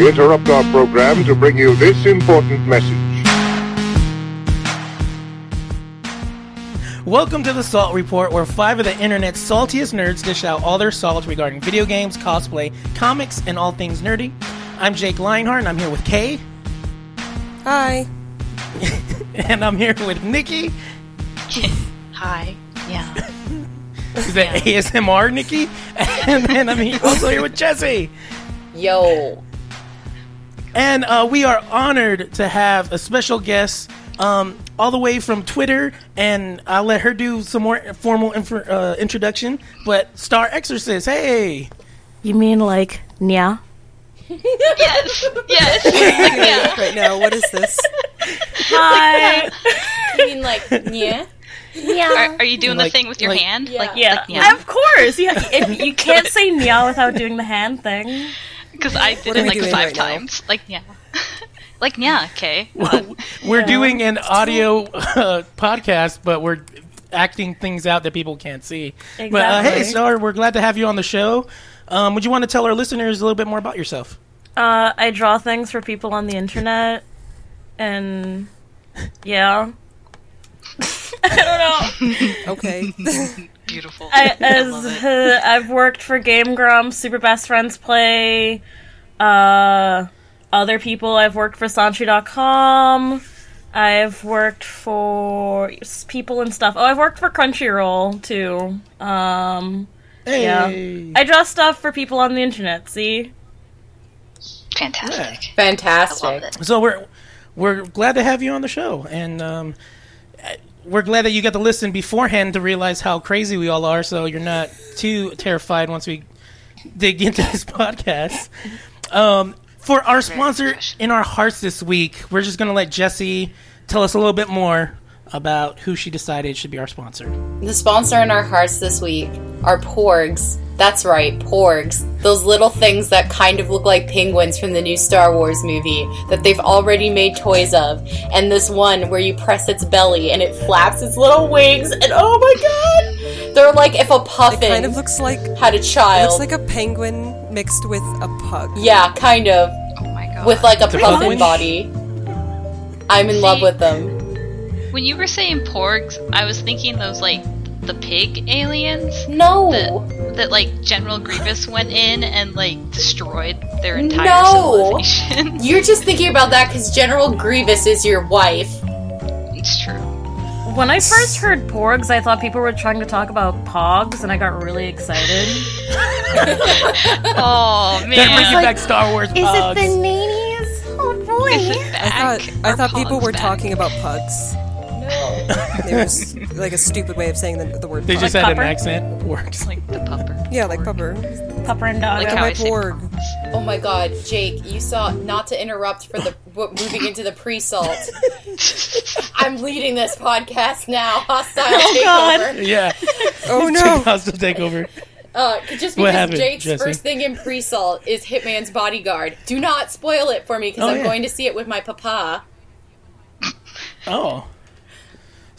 We interrupt our program to bring you this important message. Welcome to the Salt Report, where five of the internet's saltiest nerds dish out all their salt regarding video games, cosplay, comics, and all things nerdy. I'm Jake Leinhart, and I'm here with Kay, Hi. and I'm here with Nikki. Hi. Yeah. Is that ASMR, Nikki? And then I'm here- also here with Jesse. Yo. And uh, we are honored to have a special guest um, all the way from Twitter, and I'll let her do some more formal infor- uh, introduction. But Star Exorcist, hey! You mean like nya? yes. Yes. Like, yeah. Right now, what is this? Hi. You mean like yeah? Are, are you doing Like- the thing with your like- hand? Yeah. Like Yeah, Like, yeah. of course. Yeah, if you can't say nya without doing the hand thing. Because I did it like five right now? times. Like yeah. like yeah. Okay. We're doing an audio uh, podcast, but we're acting things out that people can't see. But uh, hey, Exactly. Star, we're glad to have you on the show. Um, would you want to tell our listeners a little bit more about yourself? Uh, I draw things for people on the internet, and yeah. I don't know. Okay. Beautiful. I, I love as it. uh, I've worked for Game Grumps, Super Best Friends Play, uh, other people. I've worked for Sanshee.com. I've worked for people and stuff. Oh, I've worked for Crunchyroll too. Um, Hey, Yeah. I draw stuff for people on the internet. See, Fantastic. I Fantastic. love it. so we're we're glad to have you on the show, and um, uh, we're glad that you got to listen beforehand to realize how crazy we all are. So you're not too terrified once we dig into this podcast. Um, for our sponsor in our hearts this week, we're just going to let Jesse tell us a little bit more about who she decided should be our sponsor. The sponsor in our hearts this week are Porgs. That's right, Porgs. Those little things that kind of look like penguins from the new Star Wars movie that they've already made toys of. And this one where you press its belly and it flaps its little wings and oh my god! They're like if a puffin It kind of looks like had a child. it looks like a penguin mixed with a pug. yeah, kind of. Oh my god. With like a puffin body. I'm in love with them. When you were saying porgs, I was thinking those like the pig aliens No! that that like General Grievous went in and like destroyed their entire No. civilization. You're just thinking about that because General Grievous is your wife. it's true. when I first heard Porgs, I thought people were trying to talk about Pogs, and I got really excited. Oh They're man. bringing back Star Wars. Is it the nannies? Oh boy. Is it I thought I thought people were back? talking about pugs. There was like a stupid way of saying the, the word. They pug. just Like had pupper? an accent. Works. like the pupper. yeah, like pupper. Pupper and dog. Like how my I say porg. Oh my god, Jake, you saw, not to interrupt for the w- moving into the pre salt. I'm leading this podcast now. Hostile takeover. Yeah. Oh no! Hostile takeover. Uh, just What because happened, Jake's Jesse? first thing in pre salt is Hitman's bodyguard. Do not spoil it for me because Oh, I'm yeah. going to see it with my papa. Oh.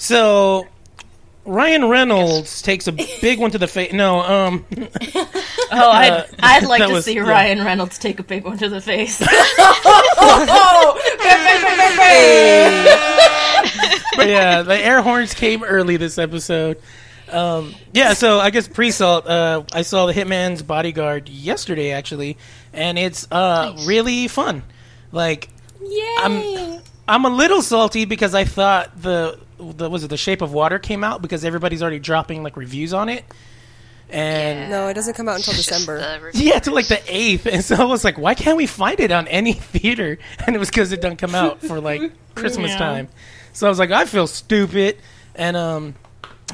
So Ryan Reynolds takes a big one to the face. No, um Oh, I'd, Uh, I'd like to was- see yeah. Ryan Reynolds take a big one to the face. but yeah, the air horns came early this episode. Um, yeah, so I guess pre-salt. Uh, I saw the Hitman's Bodyguard yesterday, actually, and it's uh, really fun. Like, I'm I'm a little salty because I thought the the was it the Shape of Water came out because everybody's already dropping like reviews on it, and No, it doesn't come out until just December. yeah, to like the eighth, and so I was like, why can't we find it on any theater? And it was because it doesn't come out for like Christmas Yeah. time. So I was like, I feel stupid, and um,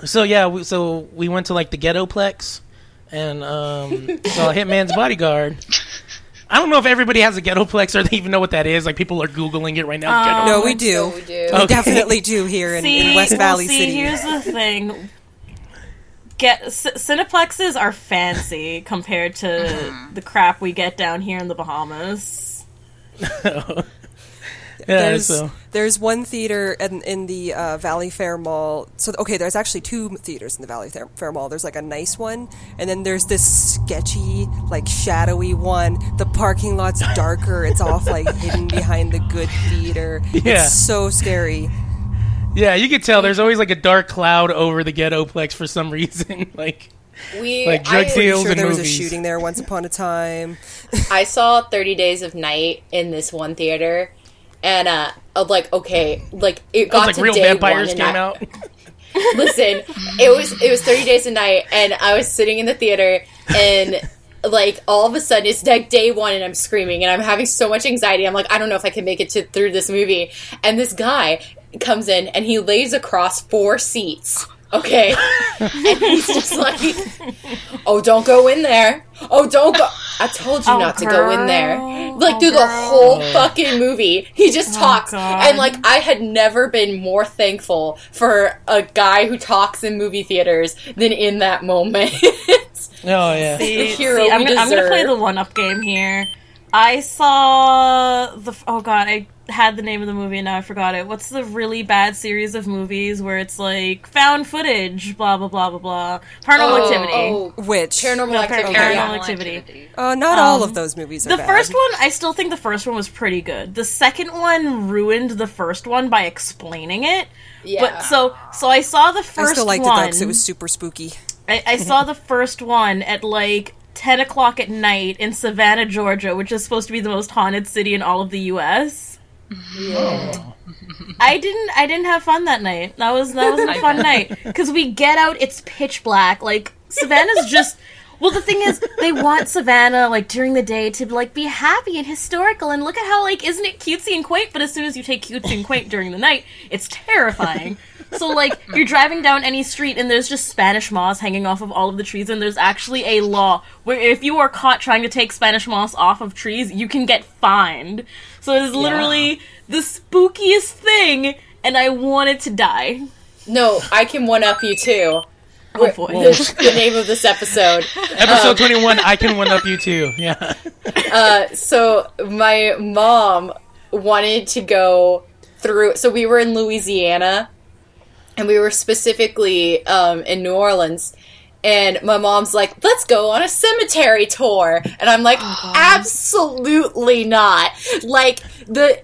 so yeah, we, so we went to like the Ghettoplex, and um, saw Hitman's Bodyguard. I don't know if everybody has a Ghettoplex or they even know what that is. Like people are googling it right now. Um, Ghetto- No, we do. So we do. We definitely do here in, in West well, Valley see, City. here's the thing. Get c- Cineplexes are fancy compared to mm-hmm. the crap we get down here in the Bahamas. there's so- there's one theater in, in the uh, Valley Fair Mall. So okay, there's actually two theaters in the Valley Fair, Fair Mall. There's like a nice one, and then there's this sketchy, like shadowy one. The parking lot's darker. it's off like hidden behind the good theater. Yeah. It's so scary. Yeah, you could tell there's always like a dark cloud over the ghettoplex for some reason. like We Like drug I, deals Sure, and there was movies. a shooting there once upon a time. I saw 30 Days of Night in this one theater, and uh, I'm like, okay, like it It got was like to real day vampires one, and came I- out. Listen, it was it was 30 Days of Night, and I was sitting in the theater, and like all of a sudden it's like day one, and I'm screaming, and I'm having so much anxiety. I'm like, I don't know if I can make it to through this movie, and this guy comes in, and he lays across four seats. Okay, and he's just like, "Oh, don't go in there. Oh, don't go. I told you Oh, not to go in there." Like Oh, through the whole fucking movie, he just oh, talks, God. and like I had never been more thankful for a guy who talks in movie theaters than in that moment. Oh yeah. See, hero see, I'm, gonna, I'm gonna play the one up game here. I saw the oh god, I had the name of the movie and now I forgot it. What's the really bad series of movies where it's like found footage, blah blah blah blah blah, Paranormal Activity. Oh, Which paranormal No, activity. Paranormal yeah. Activity. uh, not all Um, of those movies are The bad. first one, I still think the first one was pretty good. The second one ruined the first one by explaining it. Yeah. But so so I saw the first I still liked it one. though because it was super spooky. I, I saw the first one at like 10 o'clock at night in Savannah, Georgia, which is supposed to be the most haunted city in all of the U.S. I didn't. I didn't have fun that night. That was that was a fun night because we get out. It's pitch black. Like Savannah's just. Well, the thing is, they want Savannah like during the day to like be happy and historical and look at how like isn't it cutesy and quaint? But as soon as you take cutesy and quaint during the night, it's terrifying. So like you're driving down any street and there's just Spanish moss hanging off of all of the trees, and there's actually a law where if you are caught trying to take Spanish moss off of trees, you can get fined. So it is literally the spookiest thing, and I wanted to die. No, I can one up you too. Oh boy. The, the name of this episode. Episode 21, I can one up you too. Yeah. Uh, so my mom wanted to go through. So we were in Louisiana, and we were specifically um, in New Orleans. And my mom's like, "Let's go on a cemetery tour," and I'm like, "Absolutely not!" Like the,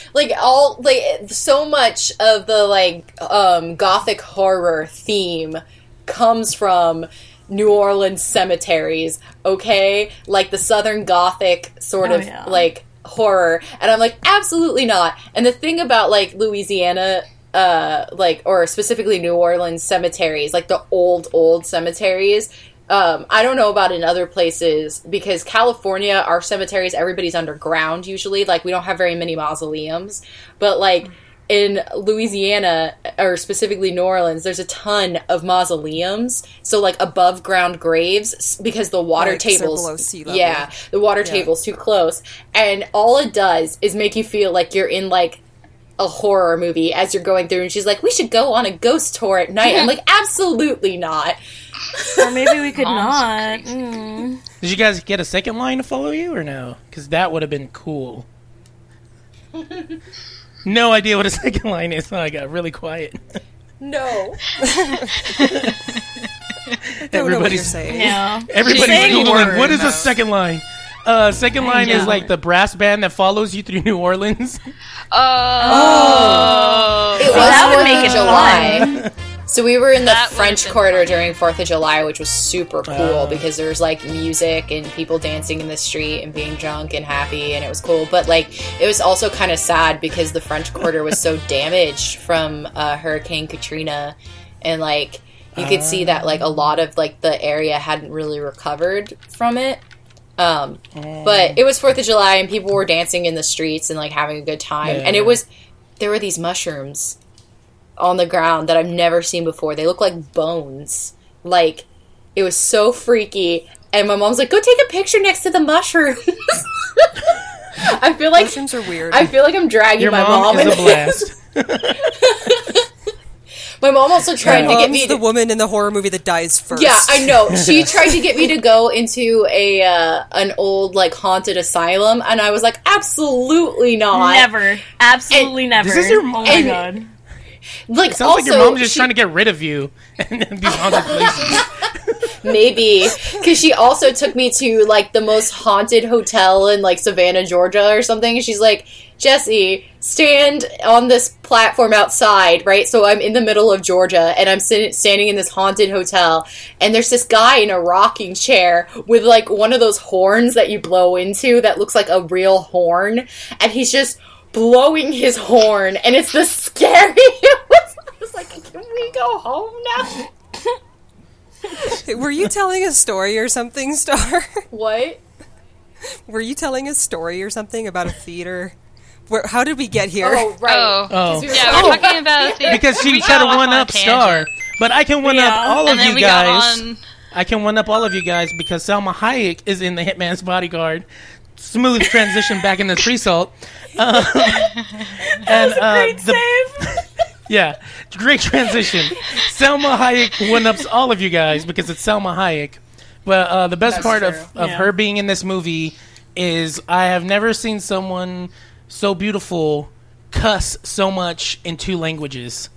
like all like so much of the like um, gothic horror theme comes from New Orleans cemeteries, okay? Like the Southern Gothic sort Oh, of yeah. like horror. And I'm like, absolutely not. And the thing about like Louisiana, uh, like, or specifically New Orleans cemeteries, like the old, old cemeteries, um, I don't know about in other places because California, our cemeteries, everybody's underground usually. Like, we don't have very many mausoleums. But, like, in Louisiana, or specifically New Orleans, there's a ton of mausoleums. So, like, above ground graves because the water they're tables. below sea level. Yeah, the water table's too close. And all it does is make you feel like you're in, like, a horror movie as you're going through. And she's like, we should go on a ghost tour at night. I'm like, absolutely not. or maybe we could Mom's not. Mm. Did you guys get a second line to follow you or no? Because that would have been cool. no idea what a second line is. So I got really quiet. No. Don't know what you're Everybody's saying. Yeah. everybody's Saying googling what is a second line. Uh, second line is like the brass band that follows you through New Orleans. Oh. It was that would make it July. So we were in the That French Quarter funny. during Fourth of July, which was super cool Oh. because there was like music and people dancing in the street and being drunk and happy, and it was cool. But like, it was also kind of sad because the French Quarter was so damaged from uh, Hurricane Katrina, and like you could see that like a lot of like the area hadn't really recovered from it. Um, but it was Fourth of July and people were dancing in the streets and like having a good time, and it was there were these mushrooms on the ground that I've never seen before. They look like bones. Like it was so freaky. And my mom's like, "Go take a picture next to the mushrooms." I feel like Mushrooms are weird. I feel like I'm dragging Your my mom, mom, is in a blast. My mom also tried to get Mom's me the woman in the horror movie that dies first. Yeah, I know. She tried to get me to go into a uh, an old like haunted asylum, and I was like, absolutely not. Never. Absolutely never. This is your- mom. oh my and- god. Like, Sounds also, like your mom's just she- trying to get rid of you and these haunted places. maybe because she also took me to like the most haunted hotel in like Savannah, Georgia, or something. She's like, Jesse, stand on this platform outside, right? So I'm in the middle of Georgia, and I'm sit- standing in this haunted hotel, and there's this guy in a rocking chair with like one of those horns that you blow into that looks like a real horn, and he's just blowing his horn, and it's the scariest. I was like, can we go home now? Were you telling a story or something, Star? What? Were you telling a story or something about a theater? Where, how did we get here? Oh, right. Oh, we were Yeah, talking we're talking about the, Because she we tried to got off one on a up. Star. But I can one up Yeah. all of and then you we guys. got on. I can one up all of you guys because Salma Hayek is in the Hitman's Bodyguard. Smooth transition back into free salt. Um, and uh, Great the, save. Yeah, great transition. Salma Hayek one ups all of you guys because it's Salma Hayek. But uh, the best That's part true. of, of Yeah. her being in this movie is I have never seen someone so beautiful cuss so much in two languages.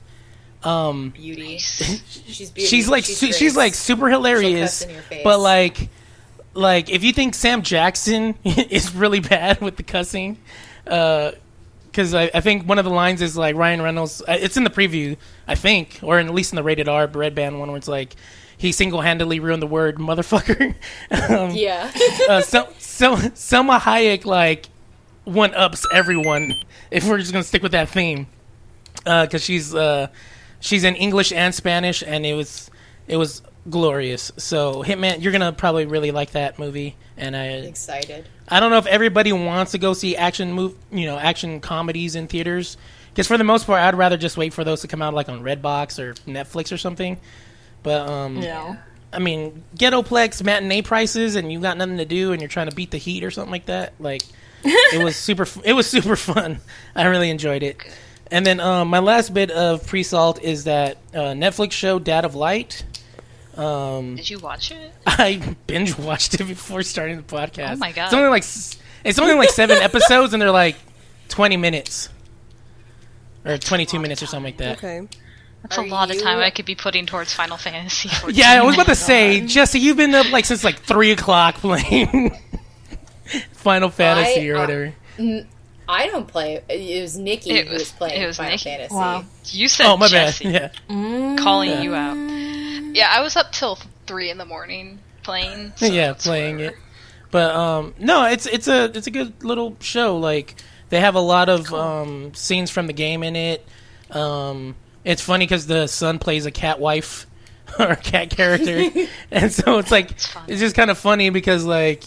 Um, beauty. She's beauty. she's like su- she's, like super hilarious, cuss in your face. but like like if you think Sam Jackson is really bad with the cussing, because I, I think one of the lines is like Ryan Reynolds. uh, It's in the preview, I think, or at least in the rated R red band one, where it's like he single handedly ruined the word motherfucker. um, yeah. uh, so, so Salma Hayek like one ups everyone if we're just gonna stick with that theme because she's uh, she's in English and Spanish and it was it was glorious. So Hitman, you're gonna probably really like that movie, and I Excited. I don't know if everybody wants to go see action move you know action comedies in theaters because for the most part I'd rather just wait for those to come out like on Redbox or Netflix or something. But um, Yeah. I mean, Ghettoplex matinee prices, and you got nothing to do, and you're trying to beat the heat or something like that. Like, it was super. It was super fun. I really enjoyed it. And then um, my last bit of pre-salt is that uh, Netflix show Dad of Light. Um, Did you watch it? I binge watched it before starting the podcast. Oh my God. It's only like it's only like seven episodes, and they're like twenty minutes or twenty-two minutes or something like that. Okay. That's Are a lot of time I could be putting towards Final Fantasy. 14. Yeah, I was about to say, Jesse, you've been up like since like three o'clock playing Final Fantasy or uh, whatever. I don't play. It was Nikki It who was was- playing it was Final Nikki. Fantasy. Wow. You said Oh my Jesse, bad. Yeah, calling you out. Yeah, I was up till three in the morning playing. so yeah, playing whatever. it. But um, no, it's it's a it's a good little show. Like they have a lot of um, scenes from the game in it. Um, it's funny because the son plays a cat wife or a cat character, and so it's like it's, fun. just kind of funny because like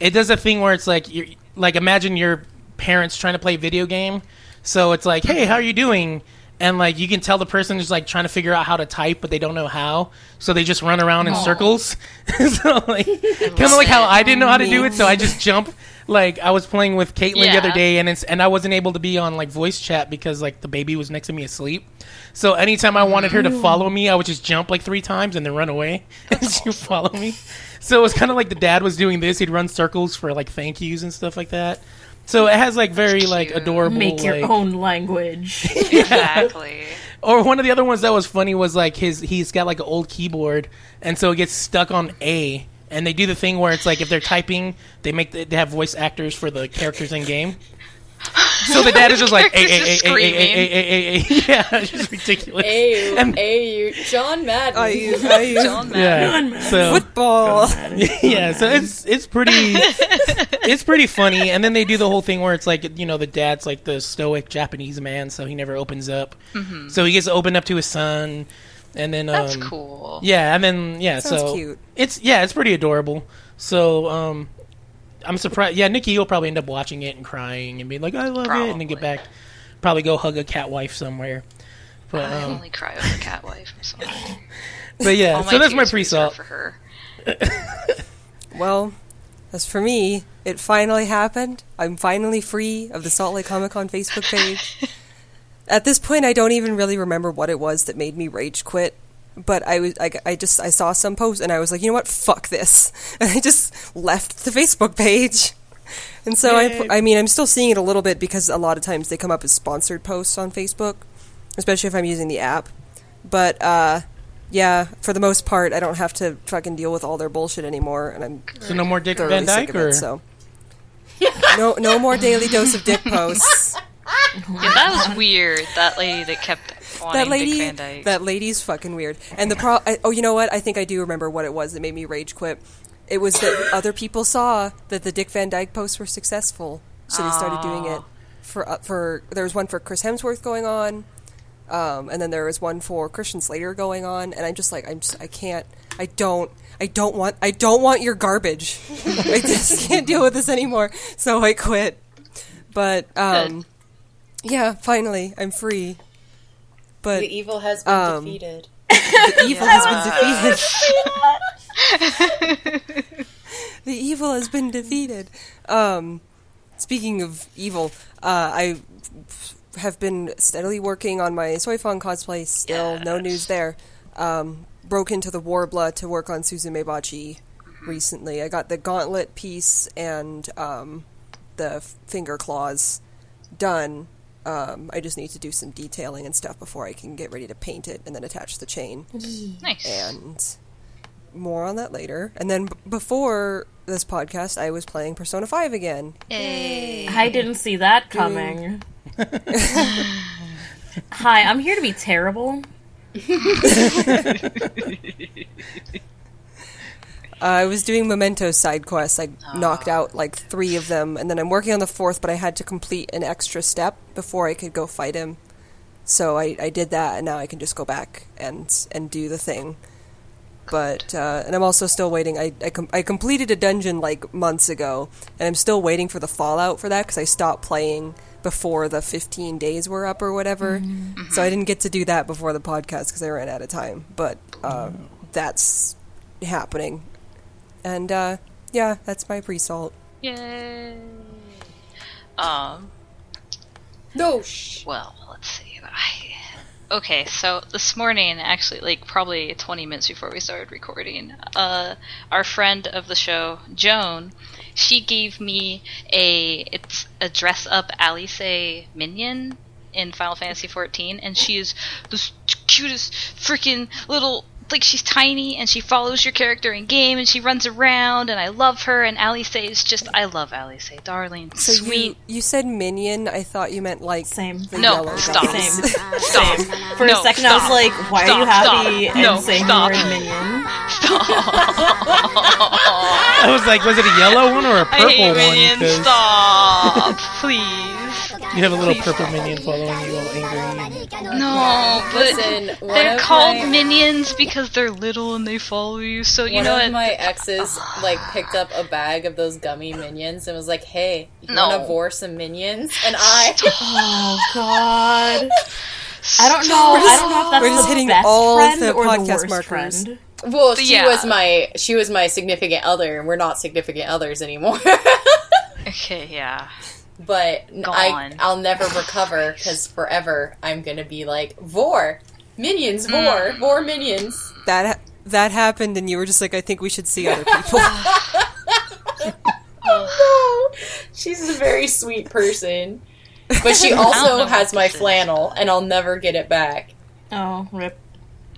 it does a thing where it's like you like imagine your parents trying to play video game. So it's like, hey, how are you doing? And like you can tell the person is like trying to figure out how to type, but they don't know how, so they just run around in circles. so like, kind of like how I didn't know how to do it, so I just jump. Like I was playing with Caitlin the other Yeah. day, and it's and I wasn't able to be on like voice chat because like the baby was next to me asleep. So anytime I wanted her to mm. follow me, I would just jump like three times and then run away, and she would follow me. So it was kind of like the dad was doing this; he'd run circles for like thank yous and stuff like that. So it has like very like adorable Make your like- own language. Exactly. or one of the other ones that was funny was like his he's got like an old keyboard and so it gets stuck on A and they do the thing where it's like if they're typing they make the, they have voice actors for the characters in game. So the dad is just like a a a Characters just a a a a a yeah, it's just ridiculous. Ayu, And- Ayu, John Madden. Are you, are you John Madden. Yeah. So football? yeah, so it's it's pretty it's pretty funny. And then they do the whole thing where it's like you know the dad's like the stoic Japanese man, so he never opens up. So he gets to open up to his son, and then That's um, cool. Yeah, and then yeah, Sounds so cute. it's yeah, it's pretty adorable. So um, I'm surprised. Yeah, Nikki, you'll probably end up watching it and crying and being like, "I love it," and then get back, probably go hug a cat wife somewhere. But I um, only cry over cat wife. I'm sorry. but yeah, so that's my tears we reserve pre-salt. for her. Well, as for me, it finally happened. I'm finally free of the Salt Lake Comic Con Facebook page. at this point, I don't even really remember what it was that made me rage quit. But I was, I, I just, I saw some post and I was like, you know what, fuck this, and I just left the Facebook page. And so I, I mean, I'm still seeing it a little bit because a lot of times they come up as sponsored posts on Facebook, especially if I'm using the app. But uh, yeah, for the most part, I don't have to fucking deal with all their bullshit anymore, and I'm So no more Dick Van Dyke, or it. So no, no more daily dose of dick posts. Yeah, that was weird. That lady that kept wanting that lady, Dick Van Dyke. that lady's fucking weird. And the pro, I, oh, you know what? I think I do remember what it was that made me rage quit. It was that other people saw that the Dick Van Dyke posts were successful, so they started doing it for uh, for. There was one for Chris Hemsworth going on, um, and then there was one for Christian Slater going on, and I'm just like, I'm just, I can't, I don't. I don't want I don't want your garbage. I just can't deal with this anymore. So I quit. But um yeah, finally I'm free. But The evil has been Um, defeated. the evil has been defeated. the evil has been defeated. Um, speaking of evil, uh, I have been steadily working on my Soifong cosplay. Still, no news there. Um, broke into the Worbla to work on Suzume Bachi recently. I got the gauntlet piece and um, the finger claws done. Um, I just need to do some detailing and stuff before I can get ready to paint it and then attach the chain nice. and more on that later. And then b- before this podcast, I was playing Persona 5 again. Yay. I didn't see that coming. Hi, I'm here to be terrible. Uh, I was doing Memento side quests. I knocked out like three of them, and then I'm working on the fourth, but I had to complete an extra step before I could go fight him. So I, I did that, and now I can just go back and and do the thing. But uh, and I'm also still waiting. I I, com- I completed a dungeon like months ago, and I'm still waiting for the fallout for that because I stopped playing before the 15 days were up or whatever. So I didn't get to do that before the podcast because I ran out of time. But uh, that's happening, and uh, yeah, that's my pre-salt. Yay. Um. No, shh. Well, let's see. I, okay, so this morning, actually, like probably 20 minutes before we started recording, uh, our friend of the show, Joan, she gave me a it's a dress up Alice minion in Final Fantasy 14, and she is the cutest freaking little. Like she's tiny and she follows your character in game and she runs around and I love her and Alice is just I love Alice, darling, So sweet. you you said minion. I thought you meant like Same. the No, yellow stop. guys. Same. Stop. For No, a second, I was like, "Why are you Stop, stop. happy?" And No, saying stop. the word minion. Stop. I was like, was it a yellow one or a I purple hate one? minions. 'Cause Stop, please. You have a little purple minion following you, all angry. No, but Listen, they're called my- minions because they're little and they follow you. So you One know of my exes like picked up a bag of those gummy minions and was like, "Hey, you No. want to vor some minions?" And I, Oh God. I don't know. I don't know if that's we're just the hitting best all friend the or the podcast worst markers. friend. well, she Yeah. was my she was my significant other, and we're not significant others anymore. Okay, yeah. But I Gone. I'll never recover because forever I'm gonna be like vor minions, vor Mm. vor minions. That ha- that happened, and you were just like, I think we should see other people. no, she's a very sweet person, but she also has my flannel, and I'll never get it back. Oh, rip.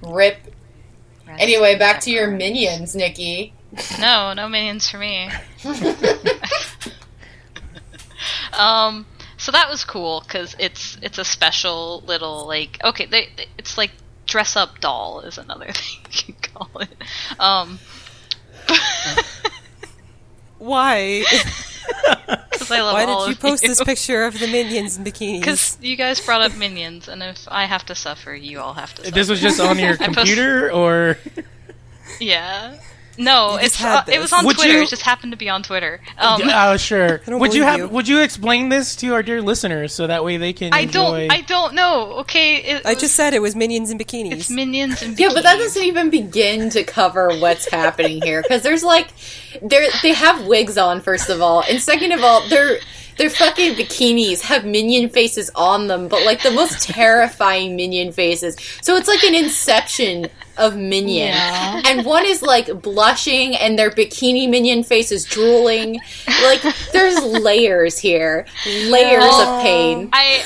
Rip. Anyway, back to your minions, Nikki. No, no minions for me. Um, so that was cool because it's it's a special little like okay, they, they- it's like dress up doll is another thing you can call it. Um, Why? because I love Why all did you of post this picture of the minions in bikinis? Because you guys brought up minions, and if I have to suffer, you all have to. Suffer. This was just on your I post- computer, or yeah. No, it's uh, it was on Would Twitter. you- It just happened to be on Twitter. Um, oh, sure. don't Would you believe have? you. Would you explain this to our dear listeners so that way they can I enjoy? don't. I don't know. Okay, it, I just said it was minions in bikinis. it's minions and Yeah, but that doesn't even begin to cover what's happening here because there's like, they they have wigs on first of all, and second of all, they're their fucking bikinis have minion faces on them, but like the most terrifying minion faces. So it's like an inception of minion. Yeah. And one is like blushing and their bikini minion face is drooling. Like there's layers here. Layers of pain. I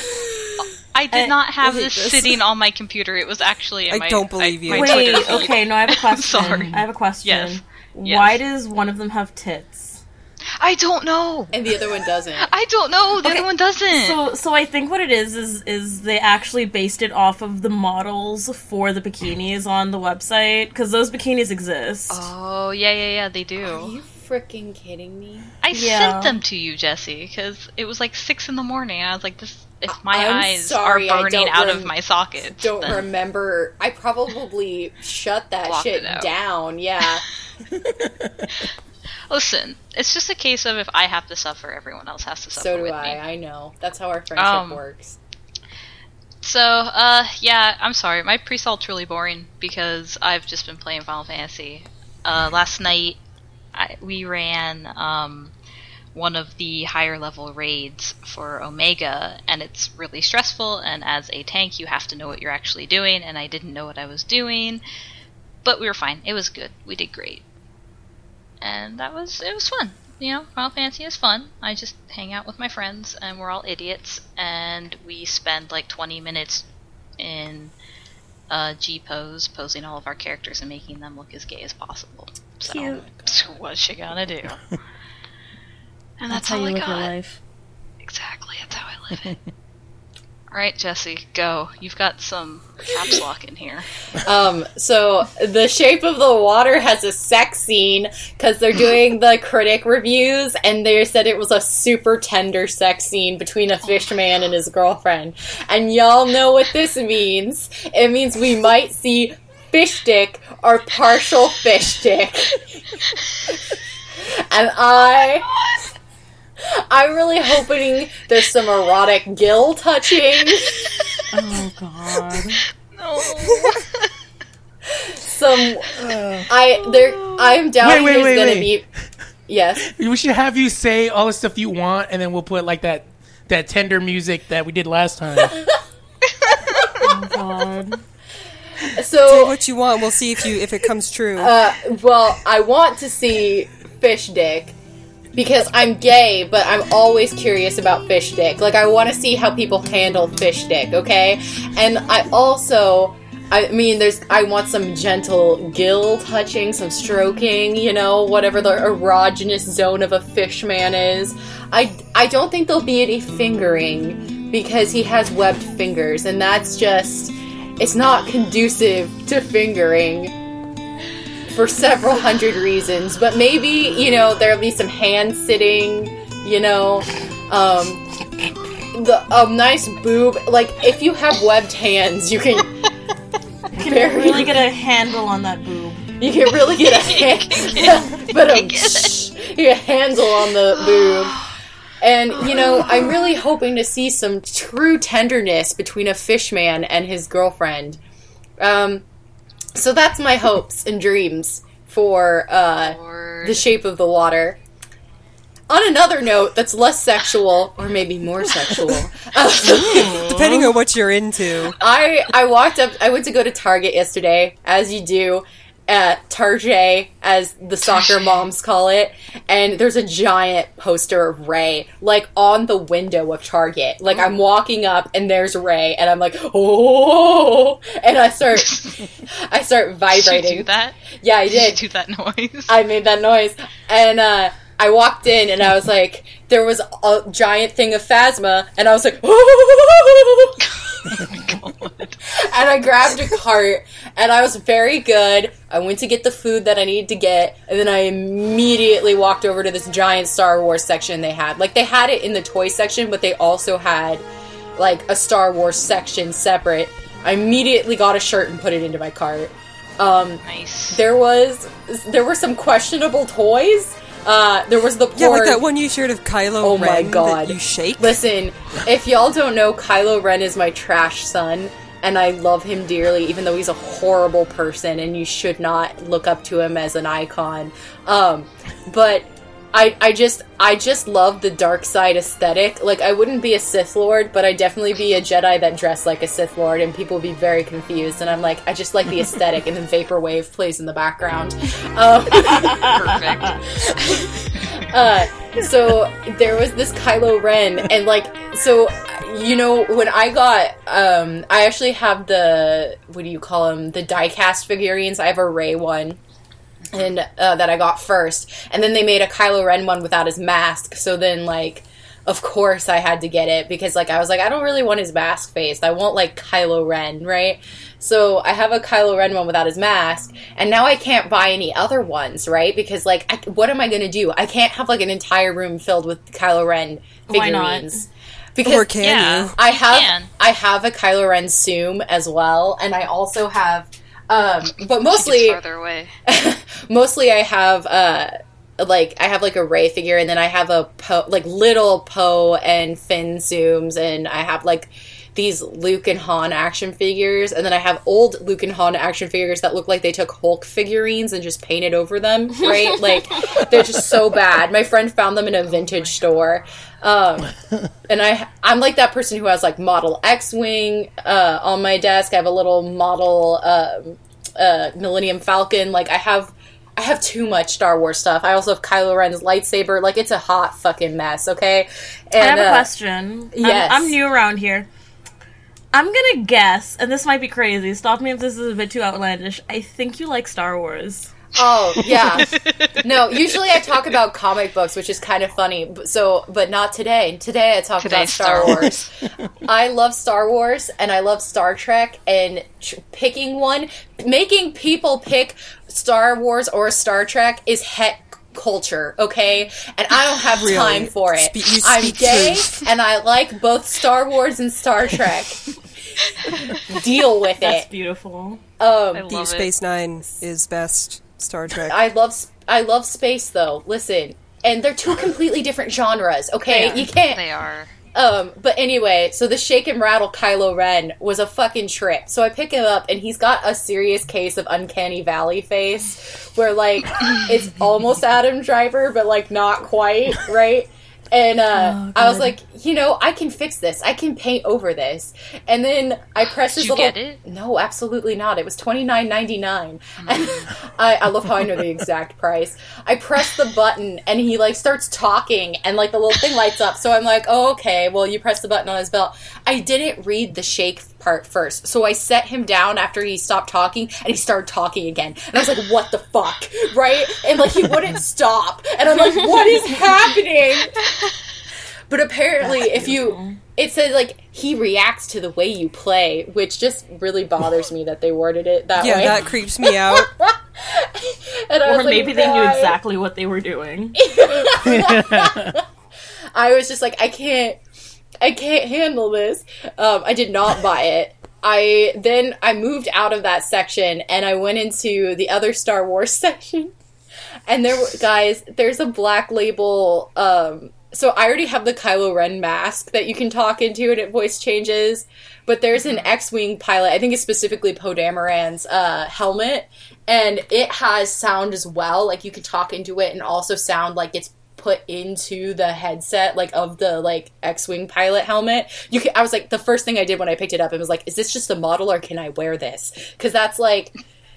I did I- not have this, this. sitting on my computer. It was actually in I my, don't believe you. my Wait, Twitter Wait, feed. okay, no, I have a question. sorry. I have a question. Yes. Yes. Why does one of them have tits? I don't know. And the other one doesn't. I don't know. The Okay, other one doesn't. So, so I think what it is is is they actually based it off of the models for the bikinis on the website because those bikinis exist. oh yeah, yeah, yeah. They do. Are you freaking kidding me? I Yeah. sent them to you, Jesse, because it was like six in the morning. I was like, "This, if uh, my I'm eyes sorry, are burning out rem- of my sockets." Don't then- remember. I probably shut that Blocked shit down. Yeah. Listen, it's just a case of if I have to suffer, everyone else has to suffer So do with I. me. I know. That's how our friendship Um, works. So, uh, yeah, I'm sorry. My pre-salt's really boring because I've just been playing Final Fantasy. Uh, last night, I, we ran, um, one of the higher level raids for Omega, and it's really stressful, and as a tank, you have to know what you're actually doing, and I didn't know what I was doing, but we were fine. It was good. We did great. And that was, it was fun. You know, Final Fantasy is fun. I just hang out with my friends, and we're all idiots, and we spend like 20 minutes in uh, G pose, posing all of our characters and making them look as gay as possible. So, Cute. so what's you gonna do? And that's, That's how all you I live got. your life. Exactly, that's how I live it. all right, Jesse, go. You've got some caps lock in here. Um, so the shape of the water has a sex scene because they're doing the critic reviews and they said it was a super tender sex scene between a fish man and his girlfriend. And y'all know what this means. It means we might see fish dick or partial fish dick. and I I'm really hoping there's some erotic gill touching. Oh God. No. some I there I'm doubting Wait, wait, there's wait, gonna wait. be Yes. We should have you say all the stuff you want, and then we'll put like that that tender music that we did last time. Oh God. Say So what you want. We'll see if you if it comes true. uh well I want to see fish dick because I'm gay, but I'm always curious about fish dick. Like I want to see how people handle fish dick, okay? And I also I mean, there's. I want some gentle gill touching, some stroking, you know, whatever the erogenous zone of a fish man is. I, I don't think there'll be any fingering because he has webbed fingers, and that's just. It's not conducive to fingering for several hundred reasons. But maybe, you know, there'll be some hand sitting, you know, um, the a nice boob. Like, if you have webbed hands, you can. Can Very- really get a handle on that boob. You can really get a hand, but a, a handle on the boob. And you know, I'm really hoping to see some true tenderness between a fishman and his girlfriend. Um, so that's my hopes and dreams for uh, the shape of the water. On another note, that's less sexual, or maybe more sexual. Depending on what you're into. I I walked up. I went to go to Target yesterday, as you do at Target, as the soccer moms call it. And there's a giant poster of Rey, like on the window of Target. Like I'm walking up, and there's Rey, and I'm like, oh, and I start, I start Did vibrating. you do that? Yeah, I Did did. you do that noise? I made that noise. And uh, I walked in and I was like, there was a giant thing of Phasma, and I was like, and I grabbed a cart, and I was very good. I went to get the food that I needed to get, and then I immediately walked over to this giant Star Wars section they had. Like, they had it in the toy section, but they also had, like, a Star Wars section separate. I immediately got a shirt and put it into my cart. Um, nice. there was there were some questionable toys. Uh, there was the Yeah, like that one you shared of Kylo Oh my God. that you shake. Listen, if y'all don't know, Kylo Ren is my trash son, and I love him dearly, even though he's a horrible person, and you should not look up to him as an icon. Um, but I, I just I just love the dark side aesthetic. Like I wouldn't be a Sith Lord, but I'd definitely be a Jedi that dressed like a Sith Lord, and people would be very confused. And I'm like, I just like the aesthetic, and then Vaporwave plays in the background. Um, Perfect. uh, so there was this Kylo Ren, and like, so you know, when I got, um, I actually have the what do you call them? The diecast figurines. I have a Rey one. And uh, that I got first, and then they made a Kylo Ren one without his mask. So then, like, of course I had to get it because like I was like I don't really want his mask face. I want like Kylo Ren, right? So I have a Kylo Ren one without his mask, and now I can't buy any other ones, right? Because like, I, what am I gonna do? I can't have like an entire room filled with Kylo Ren Why not? figurines. Because Or can Yeah. you? I have can. I have a Kylo Ren Zoom as well, and I also have, um, but mostly farther away. mostly I have uh like I have like a Rey figure and then I have a Poe like little Poe and Finn zooms and I have like these Luke and Han action figures and then I have old Luke and Han action figures that look like they took Hulk figurines and just painted over them, right? like they're just so bad. My friend found them in a vintage store. Um, and I I'm like that person who has like model X-wing uh, on my desk. I have a little model um, uh, Millennium Falcon. Like I have, I have too much Star Wars stuff. I also have Kylo Ren's lightsaber. Like it's a hot fucking mess. Okay. And, I have a uh, question. yes. I'm, I'm new around here. I'm gonna guess, and this might be crazy. Stop me if this is a bit too outlandish. I think you like Star Wars. Oh yeah. no, usually I talk about comic books, which is kind of funny. So, but not today. Today I talk Today, about Star, Star Wars. I love Star Wars and I love Star Trek. And tr- picking one, making people pick Star Wars or Star Trek is heck culture, okay? And I don't have Really? time for it. Spe- you I'm gay truth. and I like both Star Wars and Star Trek. Deal with That's it. That's beautiful. Um, I Deep love it. Space Nine is best Star Trek. I love s- I love space though. Listen, and they're two completely different genres. Okay, you can't. They are. Um, but anyway, so the shake and rattle Kylo Ren was a fucking trip. So I pick him up, and he's got a serious case of uncanny valley face, where like it's almost Adam Driver, but like not quite, right? And uh, I was like, you know, I can fix this. I can paint over this. And then I pressed Did this you little. get it? No, absolutely not. It was twenty nine ninety nine. And I, I love how I know the exact price. I press the button and he like starts talking and like the little thing lights up. So I'm like, oh okay, well you press the button on his belt. I didn't read the shake part first, so I set him down after he stopped talking and he started talking again. And I was like, what the fuck, right? And like he wouldn't stop, and I'm like, what is happening? But apparently, if you, it said like he reacts to the way you play, which just really bothers me that they worded it that yeah, way. that creeps me out. and I Or was like, maybe they knew exactly what they were doing. I was just like, I can't, I can't handle this. Um, I did not buy it. I then I moved out of that section and I went into the other Star Wars section. And there, guys, there's a black label. Um, so I already have the Kylo Ren mask that you can talk into and it voice changes. But there's an X-wing pilot. I think it's specifically Poe Dameron's uh, helmet, and it has sound as well. Like you can talk into it and also sound like it's put into the headset like of the like X-wing pilot helmet. You can, I was like the first thing I did when I picked it up it was like is this just a model or can I wear this? Cuz that's like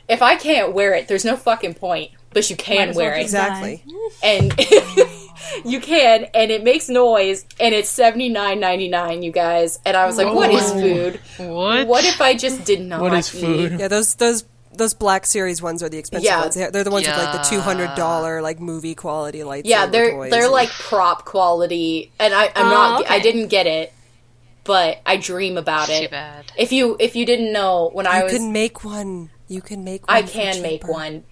if I can't wear it there's no fucking point, but you Might can well wear it. Exactly. And you can and it makes noise and it's 79.99 you guys. And I was like what is food? What? What if I just did not What is eat? food? Yeah, those those those Black Series ones are the expensive Yeah. ones. They're, they're the ones with like the two hundred dollar like movie quality lights. Yeah, they're they're like prop quality, and I I'm Oh, not I didn't get it, but I dream about it. bad. If you if you didn't know when I you was can make one. You can make. one I for can make one,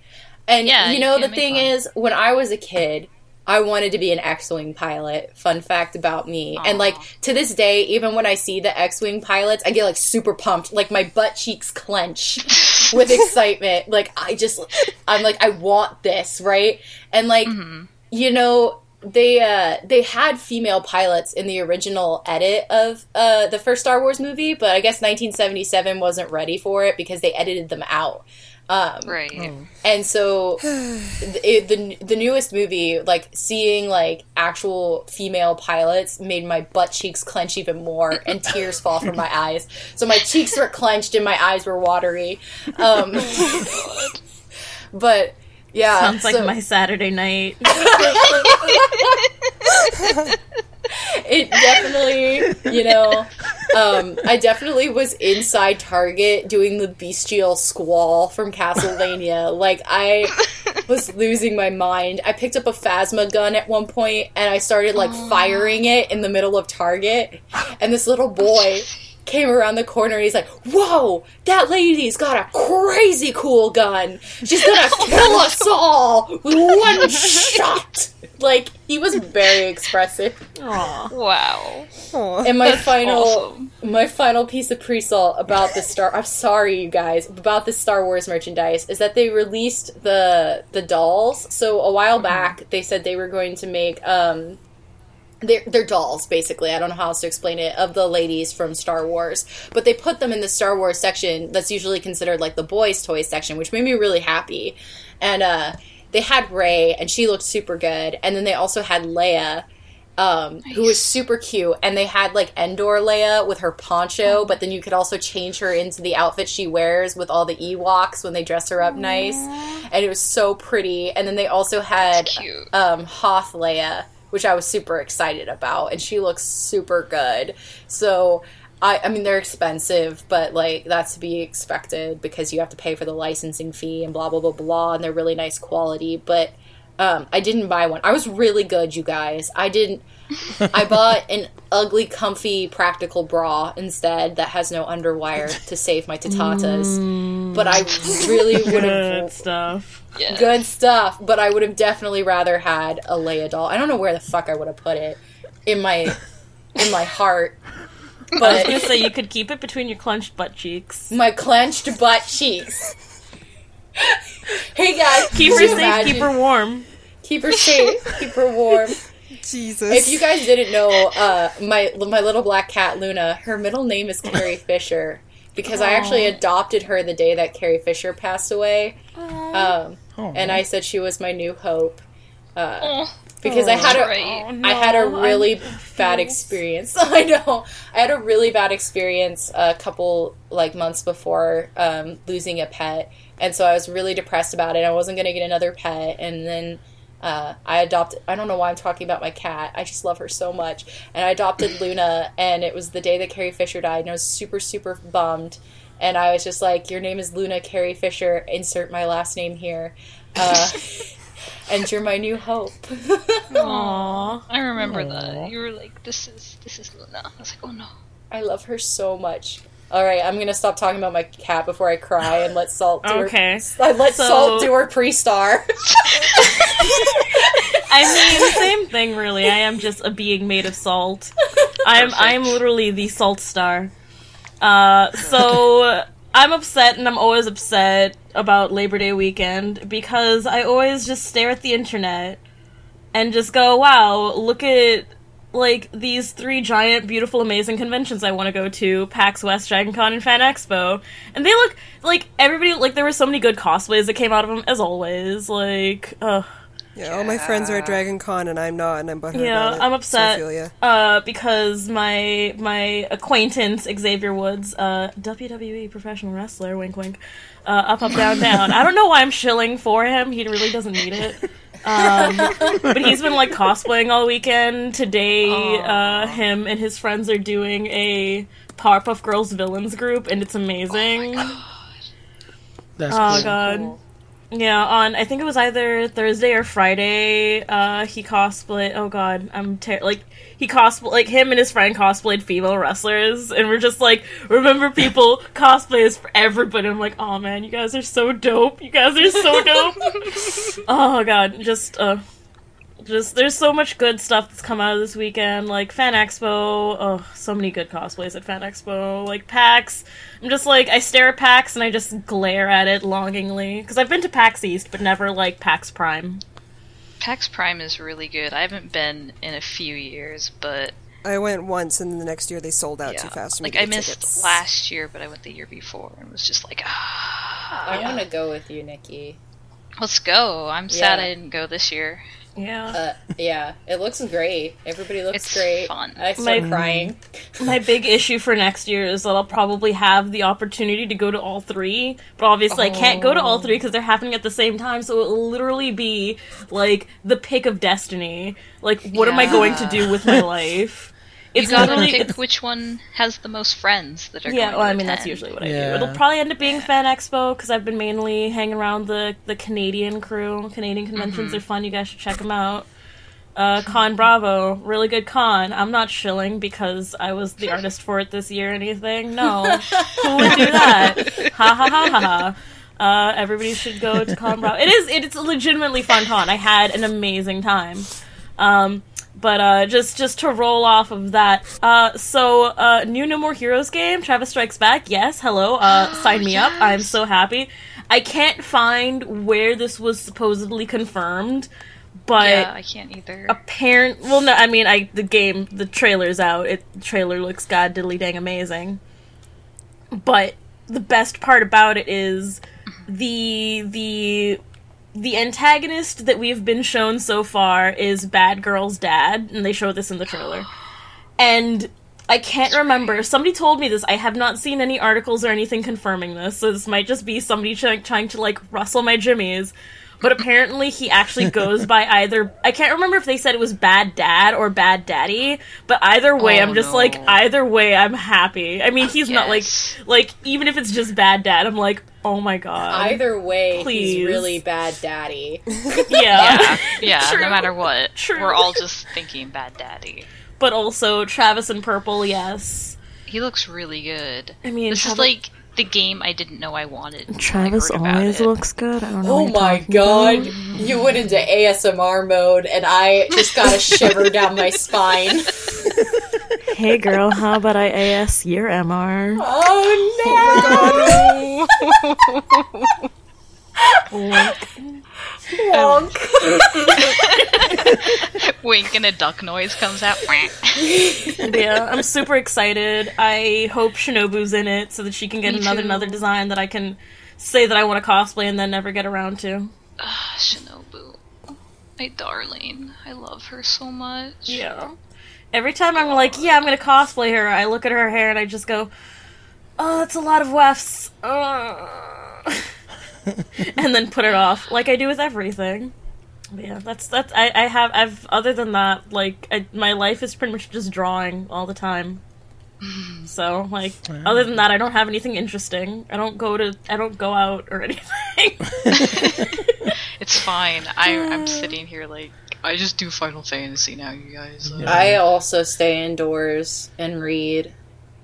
and Yeah, you you know can the thing one. is when I was a kid. I wanted to be an X-wing pilot. Fun fact about me. And like to this day, even when I see the X-wing pilots, I get like super pumped. Like my butt cheeks clench with excitement. Like I just I'm like I want this, right? And like you know they uh they had female pilots in the original edit of uh the first Star Wars movie, but I guess 1977 wasn't ready for it because they edited them out. Um, Right. and so the, the the newest movie, like seeing like actual female pilots, made my butt cheeks clench even more, and tears fall from my eyes. So my cheeks were clenched and my eyes were watery. Um, but yeah, Sounds like so- my Saturday night. it definitely, you know, um, I definitely was inside Target doing the bestial squall from Castlevania. like, I was losing my mind. I picked up a Phasma gun at one point and I started, like, firing it in the middle of Target. And this little boy came around the corner and he's like, Whoa, that lady's got a crazy cool gun. She's gonna kill us all with one shot. Like, he was very expressive. Aw. Wow. And my That's final awesome. my final piece of pre-salt about the Star I'm sorry you guys, about the Star Wars merchandise is that they released the the dolls. So a while back they said they were going to make um they're, they're dolls, basically. I don't know how else to explain it, of the ladies from Star Wars. But they put them in the Star Wars section that's usually considered like the boys' toys section, which made me really happy. And uh, they had Rey, and she looked super good. And then they also had Leia, um, who was super cute. And they had like Endor Leia with her poncho, but then you could also change her into the outfit she wears with all the Ewoks when they dress her up nice. And it was so pretty. And then they also had um, Hoth Leia, which I was super excited about, and she looks super good. So, I, I mean, they're expensive, but like that's to be expected because you have to pay for the licensing fee and blah blah blah blah, and they're really nice quality. But um, I didn't buy one. I was really good, you guys. I didn't. I bought an ugly, comfy, practical bra instead that has no underwire to save my tatatas. Mm. But I really would have Good have stuff. Yeah. good stuff, but I would have definitely rather had a Leia doll. I don't know where the fuck I would have put it in my in my heart, I was gonna but say you could keep it between your clenched butt cheeks. my clenched butt cheeks. hey guys, Keep her safe, imagine- keep her warm. keep her safe, keep her warm. Jesus. If you guys didn't know, uh, my my little black cat Luna, her middle name is Carrie Fisher because I actually adopted her the day that Carrie Fisher passed away, um, and I said she was my new hope. Uh, Oh, because I had a right. I had a really I'm- bad experience. I know. I had a really bad experience a couple like months before um, losing a pet, and so I was really depressed about it. I wasn't going to get another pet, and then uh, I adopted. I don't know why I'm talking about my cat. I just love her so much, and I adopted Luna, and it was the day that Carrie Fisher died, and I was super super bummed. And I was just like, "Your name is Luna Carrie Fisher. Insert my last name here." Uh, and you're my new hope. Aww. I remember that. You were like, "This is this is Luna." I was like, "Oh no." I love her so much. All right, I'm gonna stop talking about my cat before I cry and let Salt do Okay. her. I let So- Salt do her pre-star. I mean, same thing, really. I am just a being made of salt. I'm I'm literally the salt star. Uh, so I'm upset, and I'm always upset about Labor Day weekend because I always just stare at the internet and just go, "Wow, look at." Like these three giant, beautiful, amazing conventions I want to go to: PAX West, Dragon Con, and Fan Expo, and they look like everybody. Like there were so many good cosplays that came out of them, as always. Like, ugh. yeah, all my friends are at Dragon Con and I'm not, and I'm butthurt Yeah, about it. I'm upset. feel ya. Uh, because my my acquaintance Xavier Woods, uh, WWE professional wrestler, wink wink, uh, up up down down. I don't know why I'm shilling for him. He really doesn't need it. Um, but he's been like cosplaying all weekend. Today, uh, him and his friends are doing a Powerpuff Girls villains group, and it's amazing. That's Oh cool. god. Yeah, on I think it was either Thursday or Friday. Uh, he cosplayed. Oh god, I'm ter- like he cosplay like him and his friend cosplayed female wrestlers, and we're just like, remember people cosplay is for everybody. I'm like, oh man, you guys are so dope. You guys are so dope. oh god, just uh. Just there's so much good stuff that's come out of this weekend, like Fan Expo. Oh, so many good cosplays at Fan Expo. Like PAX. I'm just like I stare at PAX and I just glare at it longingly because I've been to PAX East, but never like PAX Prime. PAX Prime is really good. I haven't been in a few years, but I went once, and then the next year they sold out yeah, too fast. Like I missed tickets. last year, but I went the year before and was just like, ah. I want to go with you, Nikki. Let's go. I'm sad I didn't go this year. Yeah. Uh, yeah, it looks great. Everybody looks It's great. fun. I start My- crying. My big issue for next year is that I'll probably have the opportunity to go to all three, but obviously I can't go to all three because they're happening at the same time. So it will literally be like the pick of destiny. Like, what am I going to do with my life? It's you gotta literally pick it's- which one has the most friends that are going. yeah. going Well, to I mean that's usually what I Yeah. do. It'll probably end up being Fan Expo because I've been mainly hanging around the the Canadian crew. Canadian conventions Mm-hmm. are fun. You guys should check them out. Uh, con Bravo, really good con. I'm not shilling because I was the artist for it this year. or Anything? No, who would do that? Ha ha ha ha ha. Uh, everybody should go to Con Bravo. It is it's a legitimately fun con. I had an amazing time. Um, but uh, just just to roll off of that, uh, so uh, new No More Heroes game, Travis Strikes Back. Yes, hello, uh, sign me up. I'm so happy. I can't find where this was supposedly confirmed, but Yeah, I can't either. apparent. Well, no, I mean, I the game, the trailer's out. It the trailer looks god diddly dang amazing. But the best part about it is the the the antagonist that we've been shown so far is Bad Girl's dad, and they show this in the trailer. And I can't remember. Somebody told me this. I have not seen any articles or anything confirming this, so this might just be somebody trying, trying to like rustle my jimmies. But apparently, he actually goes by either. I can't remember if they said it was Bad Dad or Bad Daddy, but either way, Oh, I'm just oh, no. like, either way, I'm happy. I mean, he's not like, like, even if it's just Bad Dad, I'm like, oh my god. Either way, please. he's really bad daddy. yeah. yeah, yeah. No matter what, True. we're all just thinking bad daddy. But also, Travis in Purple, yes. He looks really good. I mean, this Travis- is like the game I didn't know I wanted. when I Travis always it. looks good. I don't know. Oh what you're my god, about. you went into ASMR mode and I just got a shiver down my spine. Hey girl, how about I AS your MR? Oh, oh no! Wonk. Wink and a duck noise comes out. yeah, I'm super excited. I hope Shinobu's in it so that she can get Me another too. another design that I can say that I want to cosplay and then never get around to. Ah, Shinobu, my darling, I love her so much. Yeah. Every time I'm like, yeah, I'm gonna cosplay her, I look at her hair and I just go, oh, that's a lot of wefts. Ugh." and then put it off, like I do with everything. But yeah, that's that's I, I have I've other than that, like I, my life is pretty much just drawing all the time. So like, other than that, I don't have anything interesting. I don't go to I don't go out or anything. It's fine. I, I'm sitting here like I just do Final Fantasy now, you guys. Uh, I also stay indoors and read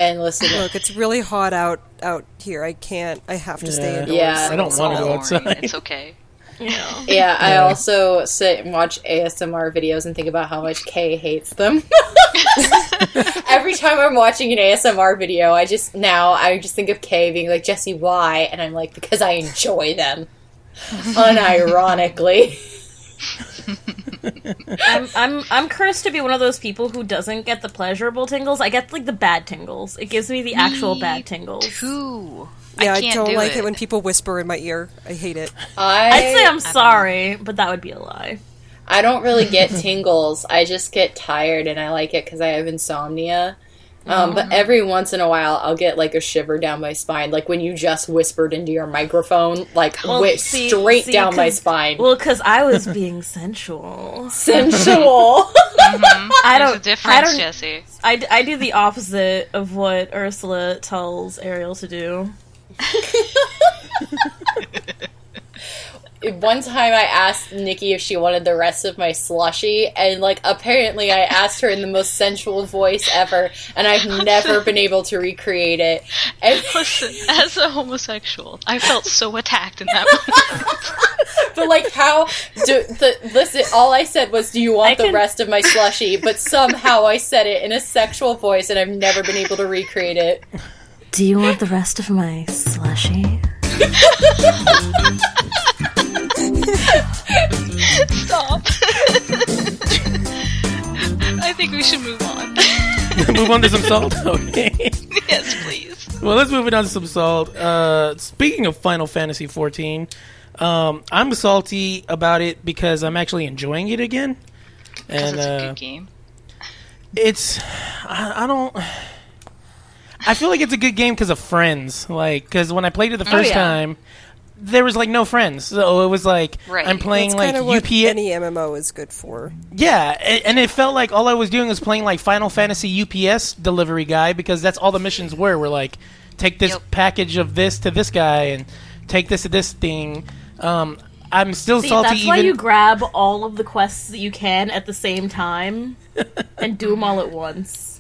and listen. Look, it's really hot out out here. I can't. I have to stay Yeah. indoors. Yeah. I don't want to go outside. It's okay. yeah. yeah, I also sit and watch ASMR videos and think about how much Kay hates them. Every time I'm watching an ASMR video, I just now I just think of Kay being like Jesse, why? And I'm like because I enjoy them, unironically. I'm I'm I'm cursed to be one of those people who doesn't get the pleasurable tingles. I get like the bad tingles. It gives me the actual Me bad tingles. Too. Yeah, I, can't don't do like it. it when people whisper in my ear. I hate it. I I'd say I'm sorry, but that would be a lie. I don't really get tingles. I just get tired, and I like it because I have insomnia. Um, but every once in a while, I'll get like a shiver down my spine, like when you just whispered into your microphone, like Well, wi- see- straight see, down my spine. Well, because I was being sensual. Sensual. I don't. a difference, I don't. Jesse. I, d- I do the opposite of what Ursula tells Ariel to do. One time, I asked Nikki if she wanted the rest of my slushy, and like apparently, I asked her in the most sensual voice ever, and I've never been able to recreate it. And Listen, as a homosexual, I felt so attacked in that moment. But like, how do the listen? All I said was, "Do you want I the can- rest of my slushy?" But somehow I said it in a sexual voice, and I've never been able to recreate it. Do you want the rest of my slushy? Stop. I think we should move on. Move on to some salt. Okay. yes, please. well, let's move it on to some salt. Uh, speaking of Final Fantasy XIV, um, I'm salty about it because I'm actually enjoying it again. And it's a uh, good game. it's I, I don't I feel like it's a good game because of friends. Like because when I played it the first yeah. time, there was like no friends, so it was like Right. I'm playing That's like what UP. any MMO is good for. Yeah, a- and it felt like all I was doing was playing like Final Fantasy UPS delivery guy because that's all the missions were. Were like take this Yep. package of this to this guy and take this to this thing. Um, I'm still See, salty. that's why you grab all of the quests that you can at the same time and do them all at once.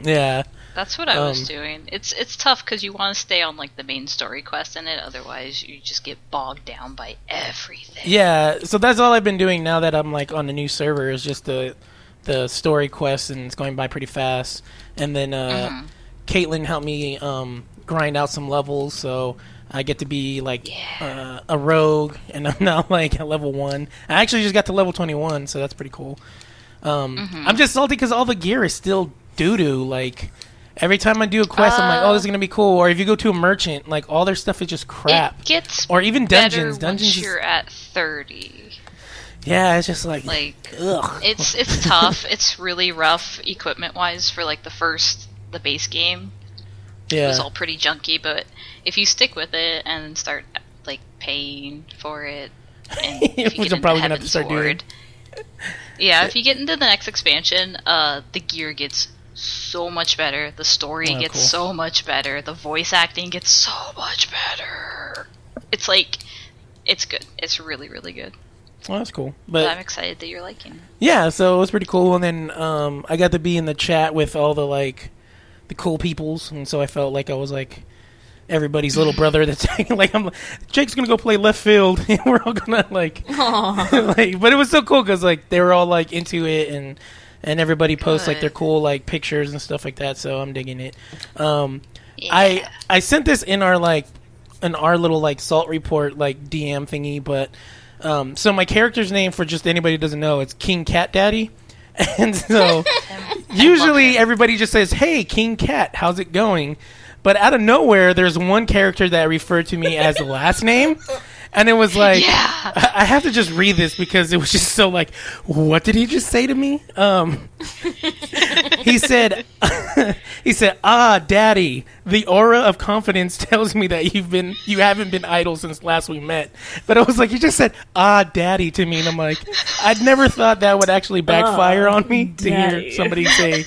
yeah. That's what I was um, doing. It's it's tough because you want to stay on like the main story quest in it. Otherwise, you just get bogged down by everything. Yeah, so that's all I've been doing now that I'm like on the new server is just the the story quest and it's going by pretty fast. And then uh Caitlin helped me um grind out some levels so I get to be like uh, a rogue and I'm now like at level 1. I actually just got to level 21, so that's pretty cool. Um I'm just salty cuz all the gear is still doo-doo like Every time I do a quest, I'm like, "Oh, this is gonna be cool." Or if you go to a merchant, like all their stuff is just crap. It gets Or even dungeons. Dungeons once you're at thirty. Yeah, it's just like, Like ugh. it's it's tough. It's really rough equipment wise for like the first the base game. It yeah. was all pretty junky, but if you stick with it and start like paying for it, and if you Which get I'm into probably gonna have to Heaven's start doing. Ward, yeah, if you get into the next expansion, uh, the gear gets so much better. The story Oh, gets cool. so much better. The voice acting gets so much better. It's like, it's good. It's really, really good. Well, that's cool. But I'm excited that you're liking. it. yeah, so it was pretty cool. And then um, I got to be in the chat with all the like the cool peoples, and so I felt like I was like everybody's little brother. That's like I'm. Jake's gonna go play left field, and we're all gonna like, like. But it was so cool because like they were all like into it, and and everybody posts like Good. their cool like pictures and stuff like that. So I'm digging it. Um, Yeah. I I sent this in our like in our little like salt report like DM thingy, but um, so my character's name for just anybody who doesn't know it's King Cat Daddy, and so usually everybody just says, "Hey, King Cat, how's it going?" But out of nowhere, there's one character that referred to me as the last name. And it was like, Yeah. I I have to just read this because it was just so like, what did he just say to me? Um, he said, he said, ah, daddy, the aura of confidence tells me that you've been, you haven't been idle since last we met. But I was like, you just said, ah, daddy to me. And I'm like, I'd never thought that would actually backfire on me to hear somebody say,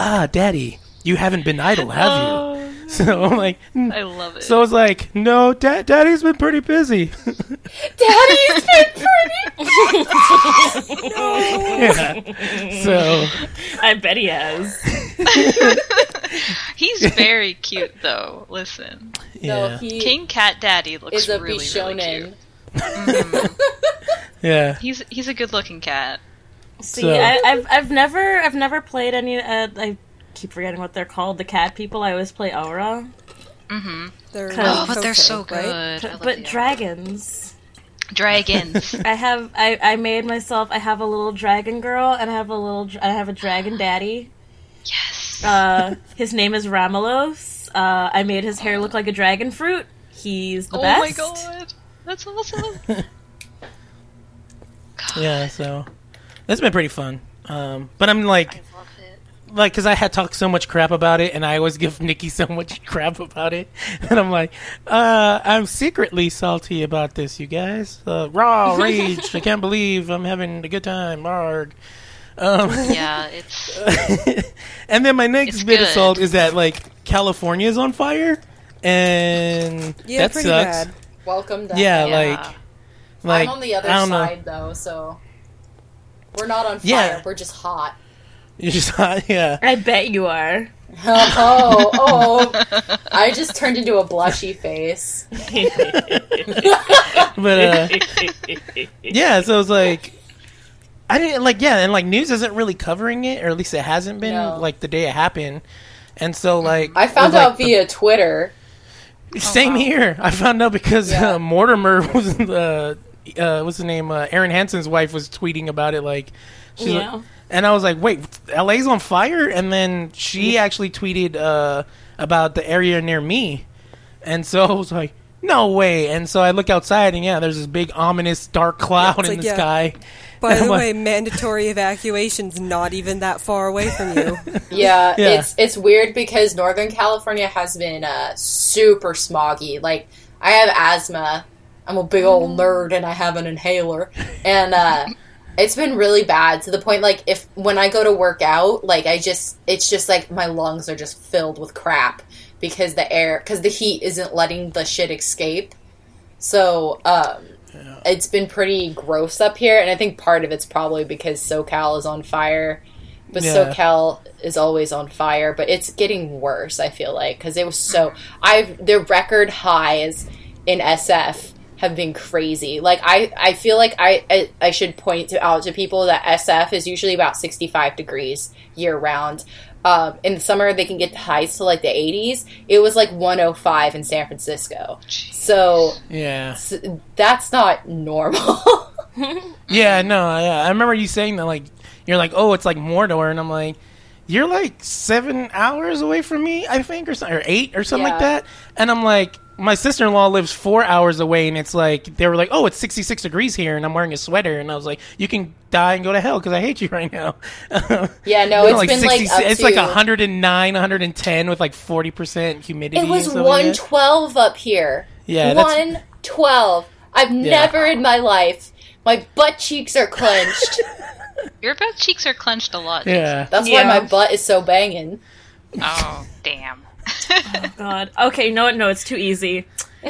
ah, daddy, you haven't been idle, have you? So I'm like, "Hmm." I love it. so I was like, no, da- daddy's been pretty busy. Daddy's been pretty. yeah. So I bet he has. He's very cute, though. Listen, No, yeah, he King Cat Daddy looks is a really, really Bishonen. cute. yeah. He's he's a good-looking cat. See, So- I, I've I've never I've never played any. Uh, I keep forgetting what they're called. The cat people. I always play Au Ra, They're Oh, but they're so Kofei, right? good. But dragons. dragons. I have I, I made myself. I have a little dragon girl, and I have a little. I have a dragon daddy. yes. Uh, his name is Ramalos. Uh, I made his hair look like a dragon fruit. He's the oh best. Oh my god, that's awesome. Yeah, so that's been pretty fun. Um, but I'm like, I love it. Like, because I had talked so much crap about it, and I always give Nikki so much crap about it, and I'm like, uh, I'm secretly salty about this, you guys. Uh, raw rage! I can't believe I'm having a good time. Arg. Um, Yeah, it's and then my next It's bit of salt is that like California is on fire, and Yeah, that pretty sucks. bad. Welcome to Yeah, Yeah. like, like I'm on the other I don't know. side though, so we're not on fire. Yeah. We're just hot. You just yeah. I bet you are. Oh, oh! I just turned into a blushy face. But uh, yeah, so it's like I didn't like yeah, and like news isn't really covering it, or at least it hasn't been No. like the day it happened. And so like I found with, like, out via Twitter. the, same here. I found out because Yeah. uh, Mortimer was the uh, what's the name? Uh, Arin Hanson's wife was tweeting about it like she's like- Yeah. And I was like, wait, LA's on fire? And then she actually tweeted uh, about the area near me, and so I was like, no way. And so I look outside, and yeah, there's this big ominous dark cloud it's in like, the yeah. sky. By the like- way, mandatory evacuation's not even that far away from you. Yeah, Yeah. it's it's weird because Northern California has been uh, super smoggy. Like I have asthma. I'm a big old nerd and I have an inhaler. And uh it's been really bad to the point like if when I go to work out, like I just it's just like my lungs are just filled with crap because the air cuz the heat isn't letting the shit escape. So, um it's been pretty gross up here and I think part of it's probably because SoCal is on fire. But Yeah. SoCal is always on fire, but it's getting worse. I feel like because it was so. I've the record highs in SF have been crazy. Like I, I feel like I, I, I should point to, out to people that SF is usually about sixty five degrees year round. Um, in the summer, they can get the highs to like the 80s. It was like 105 in San Francisco. So Yeah. s- that's not normal. Yeah, no, yeah. I remember you saying that, like, you're like, oh, it's like Mordor, and I'm like, you're like seven hours away from me, I think, or something, or eight, or something like that. And I'm like, my sister in law lives four hours away, and it's like they were like, oh, it's 66 degrees here, and I'm wearing a sweater, and I was like, you can die and go to hell because I hate you right now. yeah, no, You know, it's been like up it's to, like 109, 110 with like 40 percent humidity. It was and stuff like that. 112 up here. Yeah, 112. I've never in my life. My butt cheeks are clenched. Your butt cheeks are clenched a lot. Yeah. That's Yeah. why my butt is so banging. Oh, damn. Oh, God. Okay, no, no, it's too easy.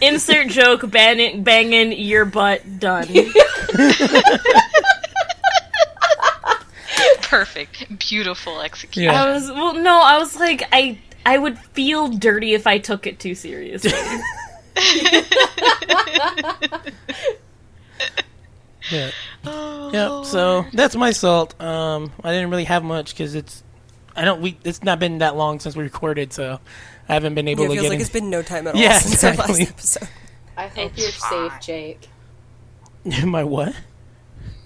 Insert joke, banging, banging your butt, done. Perfect. Beautiful execution. Yeah. I was well, no, I was like, I I would feel dirty if I took it too seriously. Yeah. Yep. So that's my salt. Um, I didn't really have much because it's, I don't. We it's not been that long since we recorded, so I haven't been able Yeah, it to feels get like in. it's been no time at all Yeah, since our exactly. last episode. I hope It's you're fine. safe, Jake. my what?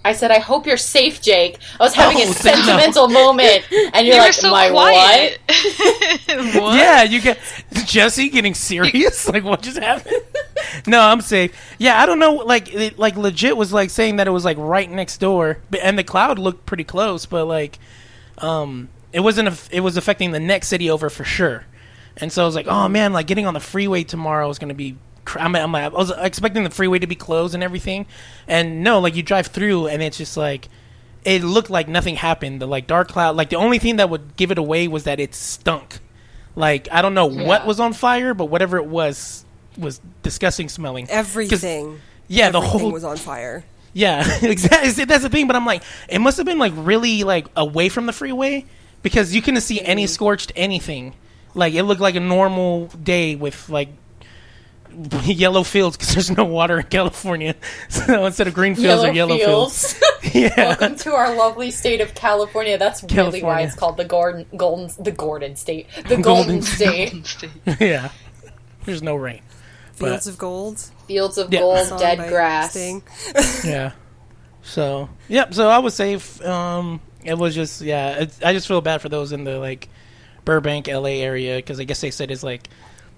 I said, I hope you're safe, Jake. I was having Oh, a no. sentimental moment, and you're You like, so my quiet. what? what? Yeah, you get Jesse getting serious. like what just happened? no, I'm safe. Yeah, I don't know. Like, it, like legit was like saying that it was like right next door, and the cloud looked pretty close, but like, um, it wasn't. aff- It was affecting the next city over for sure. And so I was like, oh man, like getting on the freeway tomorrow is gonna be. I'm, I'm, I was expecting the freeway to be closed and everything, and no, like you drive through and it's just like. It looked like nothing happened. The like dark cloud, like the only thing that would give it away was that it stunk. Like I don't know what was on fire, but whatever it was was disgusting smelling. Everything. Yeah, the everything whole was on fire. yeah, exactly. That's the thing. But I'm like, it must have been like really like away from the freeway because you couldn't see any mm-hmm. scorched anything. Like it looked like a normal day with like yellow fields because there's no water in California. So instead of green fields or yellow fields. Yeah. Welcome to our lovely state of California. That's really why it's called the Gordon, Golden, the Gordon State, the Golden Golden State. yeah. There's no rain. Fields of gold. Fields of Yeah. gold, song dead grass. Yeah. So yep. So I was safe. Um, it was just yeah. It's, I just feel bad for those in the like Burbank, LA area because I guess they said it's like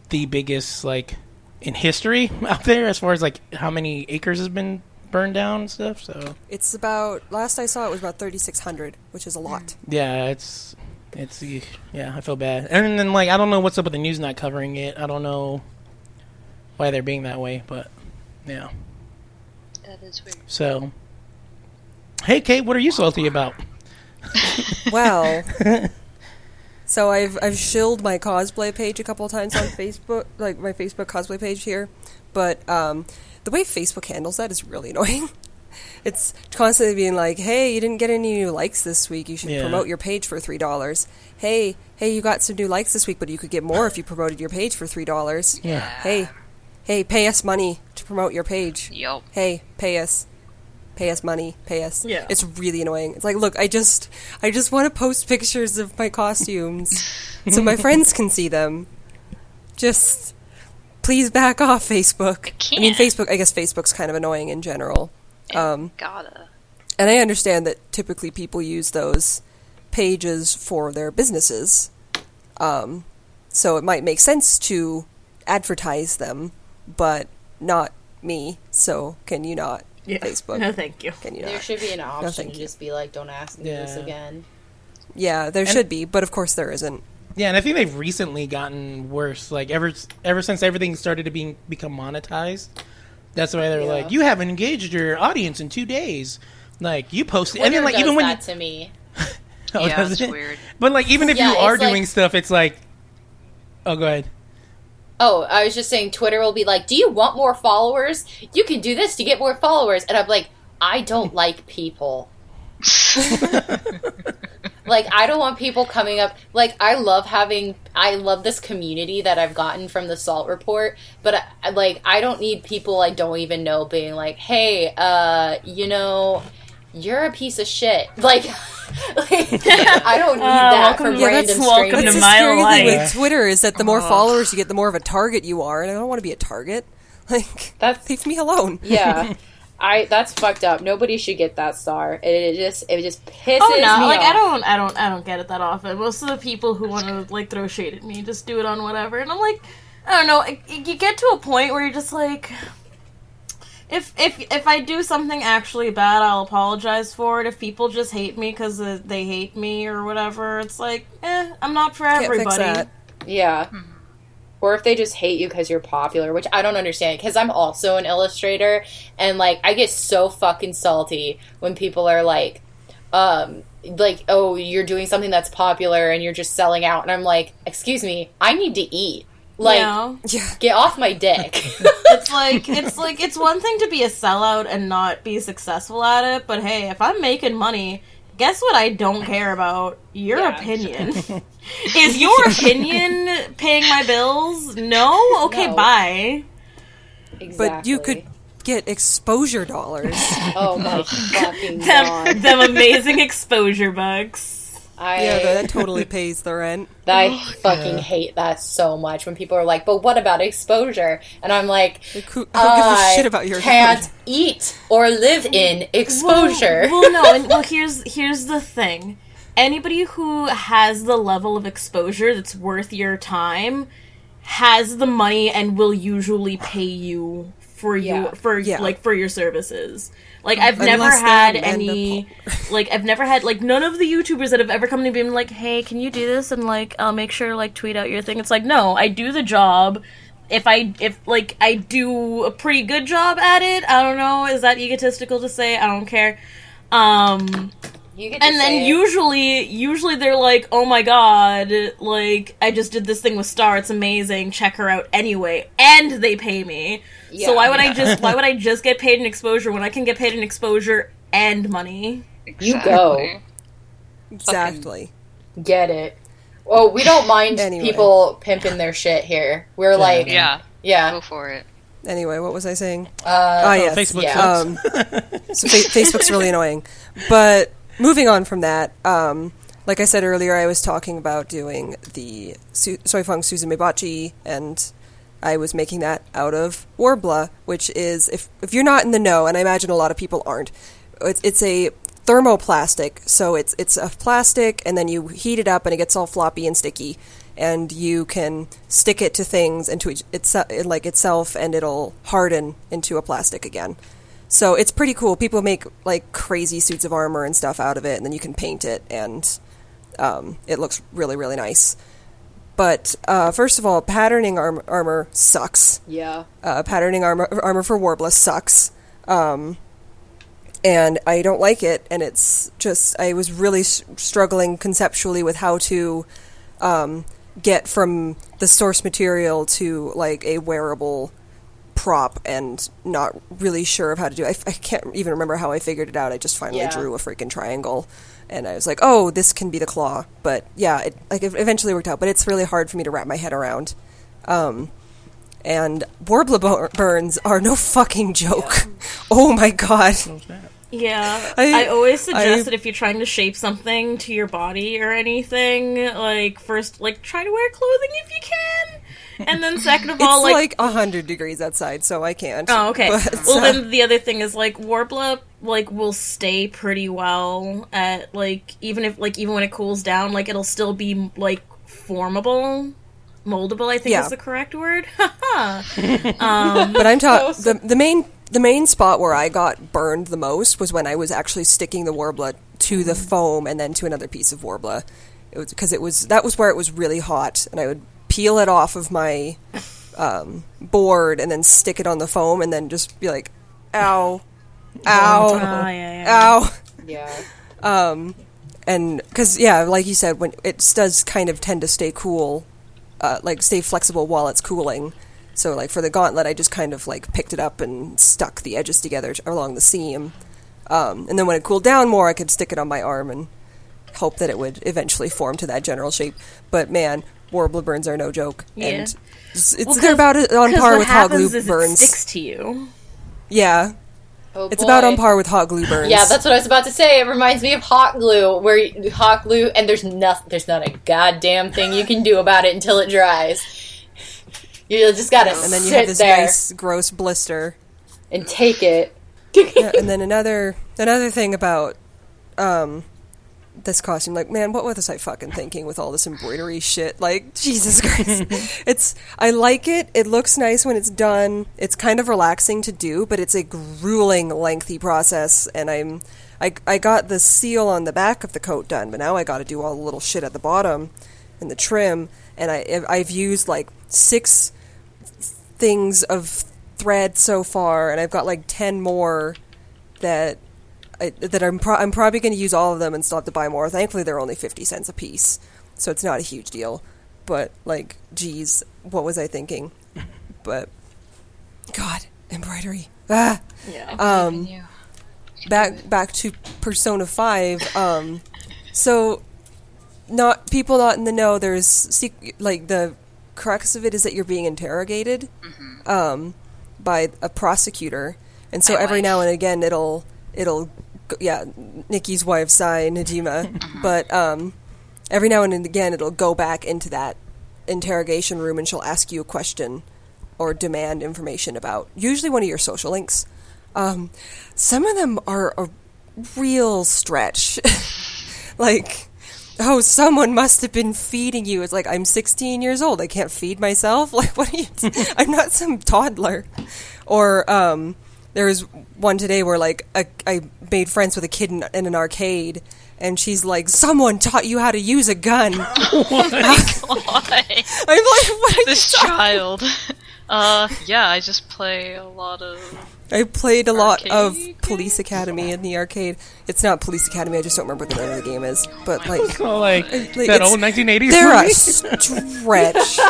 the biggest like in history out there as far as like how many acres has been burned down and stuff. So It's about last I saw it was about thirty six hundred, which is a lot. yeah, it's it's yeah. I feel bad. And then like I don't know what's up with the news not covering it. I don't know why they're being that way, but yeah. That is weird. So. Hey Kate, what are you salty about? Well, so I've I've shilled my cosplay page a couple of times on Facebook, like my Facebook cosplay page here, but um, the way Facebook handles that is really annoying. It's constantly being like, "Hey, you didn't get any new likes this week. You should Yeah. promote your page for three dollars." Hey, hey, you got some new likes this week, but you could get more if you promoted your page for three dollars. Yeah. Hey, hey, pay us money to promote your page. Yup. Hey, pay us. Pay us money. Pay us. Yeah. It's really annoying. It's like, look, I just, I just want to post pictures of my costumes so my friends can see them. Just, please back off, Facebook. I mean, can't. Facebook. I guess Facebook's kind of annoying in general. Um, Gotta. and I understand that typically people use those pages for their businesses. Um, so it might make sense to advertise them, but not me. So can you not? Yeah. Facebook. No, thank you. Can you There not? should be an option thank to you. just be like, "Don't ask me this again." Yeah, there should be, but of course there isn't. Yeah, and I think they've recently gotten worse. Like ever ever since everything started to be become monetized. That's why they're Yeah. like, you haven't engaged your audience in two days. Like you posted, and then like does even when that to me. Oh, Yeah, does it's it? weird. But like even if Yeah, you are it's like- doing stuff, it's like, oh, go ahead. Oh, I was just saying, Twitter will be like, "Do you want more followers? You can do this to get more followers." And I'm like, I don't like people. like I don't want people coming up like I love having I love this community that I've gotten from the salt report but I, I- like I don't need people I don't even know being like hey uh you know you're a piece of shit like, like I don't need uh, that welcome- from yeah, random that's welcome strangers to my scary thing life. with Twitter is that the more followers you get, the more of a target you are, and I don't want to be a target. Like, That's- leave me alone. yeah I that's fucked up nobody should get that star it, it just it just pisses Oh no! me Like off. I don't, I don't, I don't get it that often. Most of the people who want to like throw shade at me just do it on whatever, and I'm like, I don't know. it- You get to a point where you're just like, if if if I do something actually bad, I'll apologize for it. If people just hate me because uh, they hate me or whatever, it's like, eh, I'm not for Can't everybody. fix that. Yeah. Or if they just hate you because you're popular, which I don't understand. Because I'm also an illustrator, and like I get so fucking salty when people are like, um, like, oh, you're doing something that's popular and you're just selling out, and I'm like, excuse me, I need to eat. Like, Yeah. Yeah. get off my dick. it's like it's like it's one thing to be a sellout and not be successful at it, but hey, if I'm making money, guess what I don't care about? Your Yeah. opinion. Is your opinion paying my bills? No? Okay, No. bye. exactly. But you could get exposure dollars. Oh my fucking Them, god! them amazing exposure bucks. I yeah, that totally pays the rent. I oh, fucking hate that so much when people are like, "But what about exposure?" And I'm like, Like, who, I don't give I a shit about your can't eat or live in exposure. Well, well, no, and well, here's here's the thing. Anybody who has the level of exposure that's worth your time has the money and will usually pay you for you Yeah. for Yeah. like for your services. Like I've never had any like I've never had like none of the YouTubers that have ever come to me and been like, "Hey, can you do this?" and like I'll make sure like tweet out your thing. It's like, "No, I do the job." If I if like I do a pretty good job at it, I don't know, is that egotistical to say? I don't care. Um You get to and then it. usually usually they're like oh my god like i just did this thing with star it's amazing check her out anyway and they pay me Yeah. so why would i just why would i just get paid in exposure when i can get paid in exposure and money You go. Exactly. Exactly. get it. Oh, we don't mind Anyway. people pimping their shit here. We're like, Yeah, yeah go yeah. for it. Anyway, what was I saying? Uh, oh, yes. Facebook yeah. Um, so fa- Facebook's really annoying. But moving on from that, um, like I said earlier, I was talking about doing the su- Soifeng Suzume Bachi, and I was making that out of Worbla, which is, if, if you're not in the know, and I imagine a lot of people aren't, it's, it's a thermoplastic. So it's, it's a plastic, and then you heat it up, and it gets all floppy and sticky. And you can stick it to things and to itse- like itself, and it'll harden into a plastic again. So it's pretty cool. People make like crazy suits of armor and stuff out of it, and then you can paint it, and um, it looks really, really nice. But uh, first of all, patterning arm- armor sucks. yeah. Uh, patterning armor armor for Worbla sucks, um, and I don't like it. And it's just I was really s- struggling conceptually with how to um, get from the source material to like a wearable prop and not really sure of how to do it. I, I can't even remember how I figured it out. I just finally Yeah. drew a freaking triangle and I was like, oh, this can be the claw. But yeah, it like it eventually worked out, but it's really hard for me to wrap my head around. Um, and Worbla bur- burns are no fucking joke. Oh my god. yeah I- i, always suggest I- that if you're trying to shape something to your body or anything like first like try to wear clothing if you can and then second of It's all, like a hundred degrees outside, so I can't. Oh, okay. But, well, uh, then the other thing is like Worbla like will stay pretty well at like even if like even when it cools down, like it'll still be like formable, moldable. I think Yeah. is the correct word. but I'm talking the the main the main spot where I got burned the most was when I was actually sticking the Worbla to the foam and then to another piece of Worbla. It was because it was that was where it was really hot, and I would peel it off of my um, board and then stick it on the foam, and then just be like, "Ow, ow, Ah, yeah, yeah. ow." Yeah. and because yeah, like you said, when it does kind of tend to stay cool, uh, like stay flexible while it's cooling. So like for the gauntlet, I just kind of like picked it up and stuck the edges together along the seam, um, and then when it cooled down more, I could stick it on my arm and hope that it would eventually form to that general shape. But man, Worbla burns are no joke, Yeah. and it's, it's Well, they're 'cause- about on par what with hot glue is burns. It sticks to you. Yeah, Oh, it's about on par with hot glue burns. Yeah, that's what I was about to say. It reminds me of hot glue, where you, hot glue, and there's nothing, there's not a goddamn thing you can do about it until it dries. You just gotta and then you sit have this there nice gross blister. and take it. yeah, and then another another thing about um this costume, like, man, what was I fucking thinking with all this embroidery shit? Like, Jesus Christ. it's I like it. It looks nice when it's done. It's kind of relaxing to do, but it's a grueling, lengthy process and I'm I I got the seal on the back of the coat done, but now I got to do all the little shit at the bottom and the trim and I I've used like six things of thread so far, and I've got like ten more that I, that I'm pro- I'm probably going to use all of them and still have to buy more. Thankfully, they're only fifty cents a piece, so it's not a huge deal. But like, geez, what was I thinking? But God, embroidery. Ah. Yeah. Um, back back to Persona Five. Um, so, not people not in the know. There's like the crux of it is that you're being interrogated um, by a prosecutor, and so My every wife. now and again it'll it'll yeah Nikki's wife Sae Niijima, but um, every now and again it'll go back into that interrogation room and she'll ask you a question or demand information about usually one of your social links. Um, some of them are a real stretch. like, oh, someone must have been feeding you. It's like I'm 16 years old. I can't feed myself. Like, what are you? I'm not some toddler. Or um, there was one today where like a, I made friends with a kid in, in an arcade. And she's like, "Someone taught you how to use a gun." I'm like, "What?" Are this you child. Uh, yeah, I just play a lot of. I played a lot of Arcade Police Academy in the arcade. It's not Police Academy. I just don't remember what the name of the game is. But like, Oh, like, like, that it's- old 1980s they're a stretch.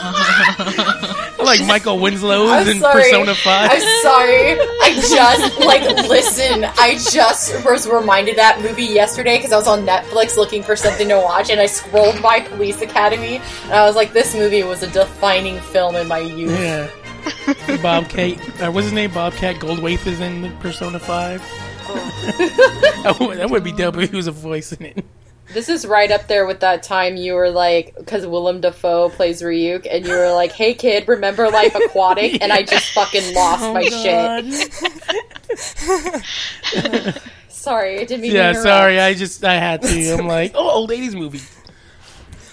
like Michael Winslow's I'm in. Persona 5. I'm sorry. I just like listen. I just was reminded that movie yesterday because I was on Netflix looking for something to watch, and I scrolled by Police Academy, and I was like, "This movie was a defining film in my youth." Yeah. Bobcat. Uh, what's his name? Bobcat Goldthwait is in the Persona 5. that, would, that would be dope if he was a voice in it. This is right up there with that time you were like, because Willem Dafoe plays Ryuk, and you were like, "Hey kid, remember Life Aquatic?" And I just fucking lost Oh my god. shit. Sorry, I didn't mean to Yeah, sorry. I just, I had to. I'm like, oh, old 80s movie.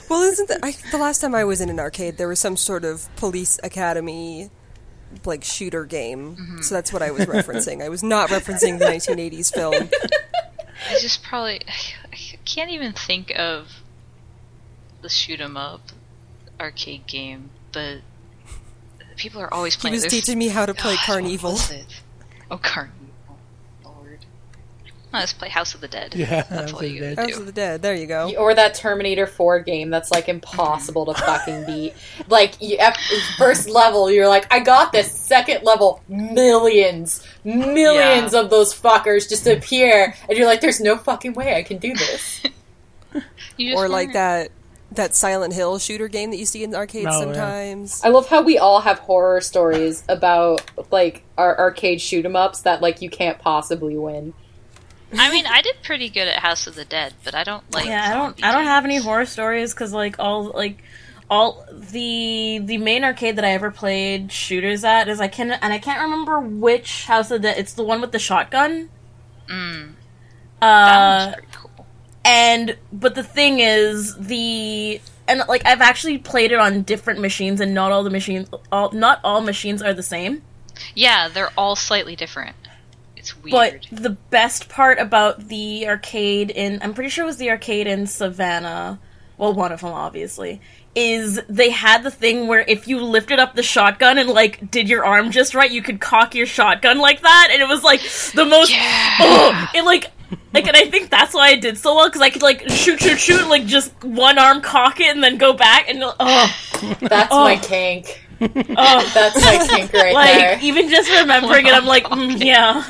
Well, isn't that I, the last time I was in an arcade? There was some sort of Police Academy like shooter game. Mm-hmm. So that's what I was referencing. I was not referencing the 1980s film. I just probably. I can't even think of the shoot 'em up arcade game, but people are always He playing. was There's- teaching me how to play Carnival. What was it? Oh, Carnival. Lord. Oh, let's play House of the Dead. Yeah, That's House all of you the gotta House do. of the Dead. There you go. Or that Terminator 4 game that's like impossible to fucking beat. Like, you, first level, you're like, I got this. Second level, millions, millions Yeah. of those fuckers just appear, and you're like, there's no fucking way I can do this. You just Or like that that Silent Hill shooter game that you see in the arcades Oh, yeah. sometimes. I love how we all have horror stories about, like, our arcade shoot 'em ups that, like, you can't possibly win. I mean, I did pretty good at House of the Dead, but I don't like. Yeah, I don't. I don't have any horror stories because like all like all the the main arcade that I ever played shooters at is I can and I can't remember which house of the Dead. it's the one with the shotgun. Mm, Uh, that one's pretty cool. and but the thing is the and like I've actually played it on different machines and not all the machines all not all machines are the same. Yeah, they're all slightly different. It's But the best part about the arcade in I'm pretty sure it was the arcade in Savannah, well one of them obviously, is they had the thing where if you lifted up the shotgun and like did your arm just right, you could cock your shotgun like that and it was like the most oh, it like like and I think that's why I did so well cuz I could like shoot shoot shoot and, like just one arm cock it and then go back and oh That's Oh. my kink. oh That's my kink right like there. even just remembering it I'm like mm, yeah.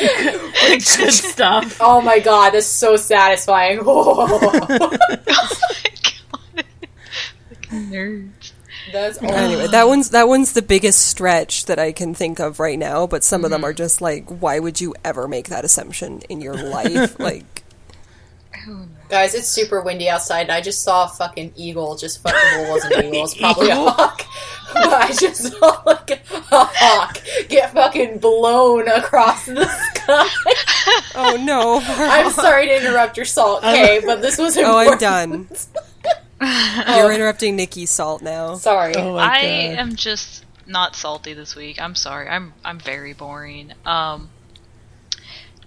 Like good stuff. Oh my god, that's so satisfying. oh my god. Fucking nerds. that's Anyway, that one's that one's the biggest stretch that I can think of right now. But some Mm-hmm. of them are just like, why would you ever make that assumption in your life? like, Guys, it's super windy outside, and I just saw a fucking eagle. Just fucking well, it wasn't an eagle. It's probably a hawk. But I just saw like a hawk get fucking blown across the sky. oh no, I'm sorry to interrupt your salt, Kay, but this was important. oh, important. I'm done. You're interrupting Nikki's salt now. Sorry. Oh I am just not salty this week. I'm sorry. I'm I'm very boring. Um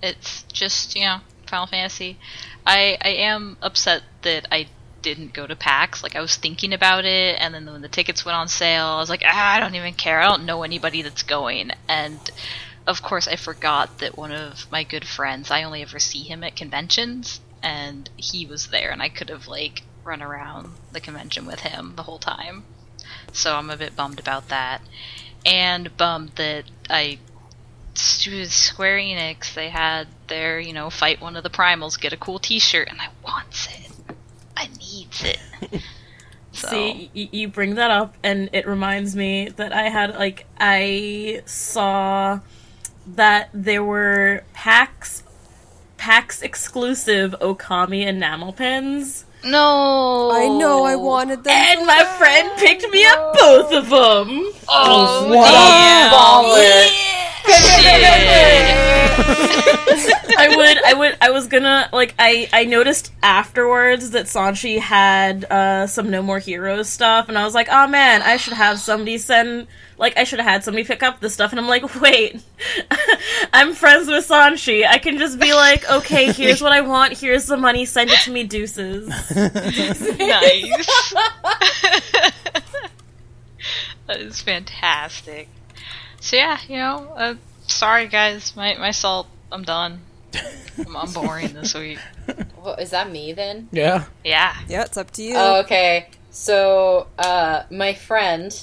it's just, you know, Final Fantasy. I I am upset that I didn't go to PAX. Like I was thinking about it and then when the tickets went on sale, I was like, ah, I don't even care. I don't know anybody that's going. And of course, I forgot that one of my good friends, I only ever see him at conventions, and he was there, and I could have, like, run around the convention with him the whole time. So I'm a bit bummed about that. And bummed that I. Square Enix, they had their, you know, fight one of the primals, get a cool t shirt, and I wants it. I needs it. So, See, y- you bring that up, and it reminds me that I had like I saw that there were PAX, PAX exclusive Okami enamel pins, no! I know I wanted them. and my friend picked me up both of them. Oh, What I would, I would, I was gonna like. I I noticed afterwards that Sanshee had uh, some No More Heroes stuff, and I was like, oh man, I should have somebody send. Like I should have had somebody pick up this stuff, and I'm like, wait, I'm friends with Sanshee. I can just be like, okay, here's what I want. Here's the money. Send it to me, deuces. nice. that is fantastic. So yeah, you know, uh, sorry guys, my my salt, I'm done. I'm, I'm boring this week. Well, is that me then? Yeah. Yeah. yeah, it's up to you. Oh, okay. So, uh, my friend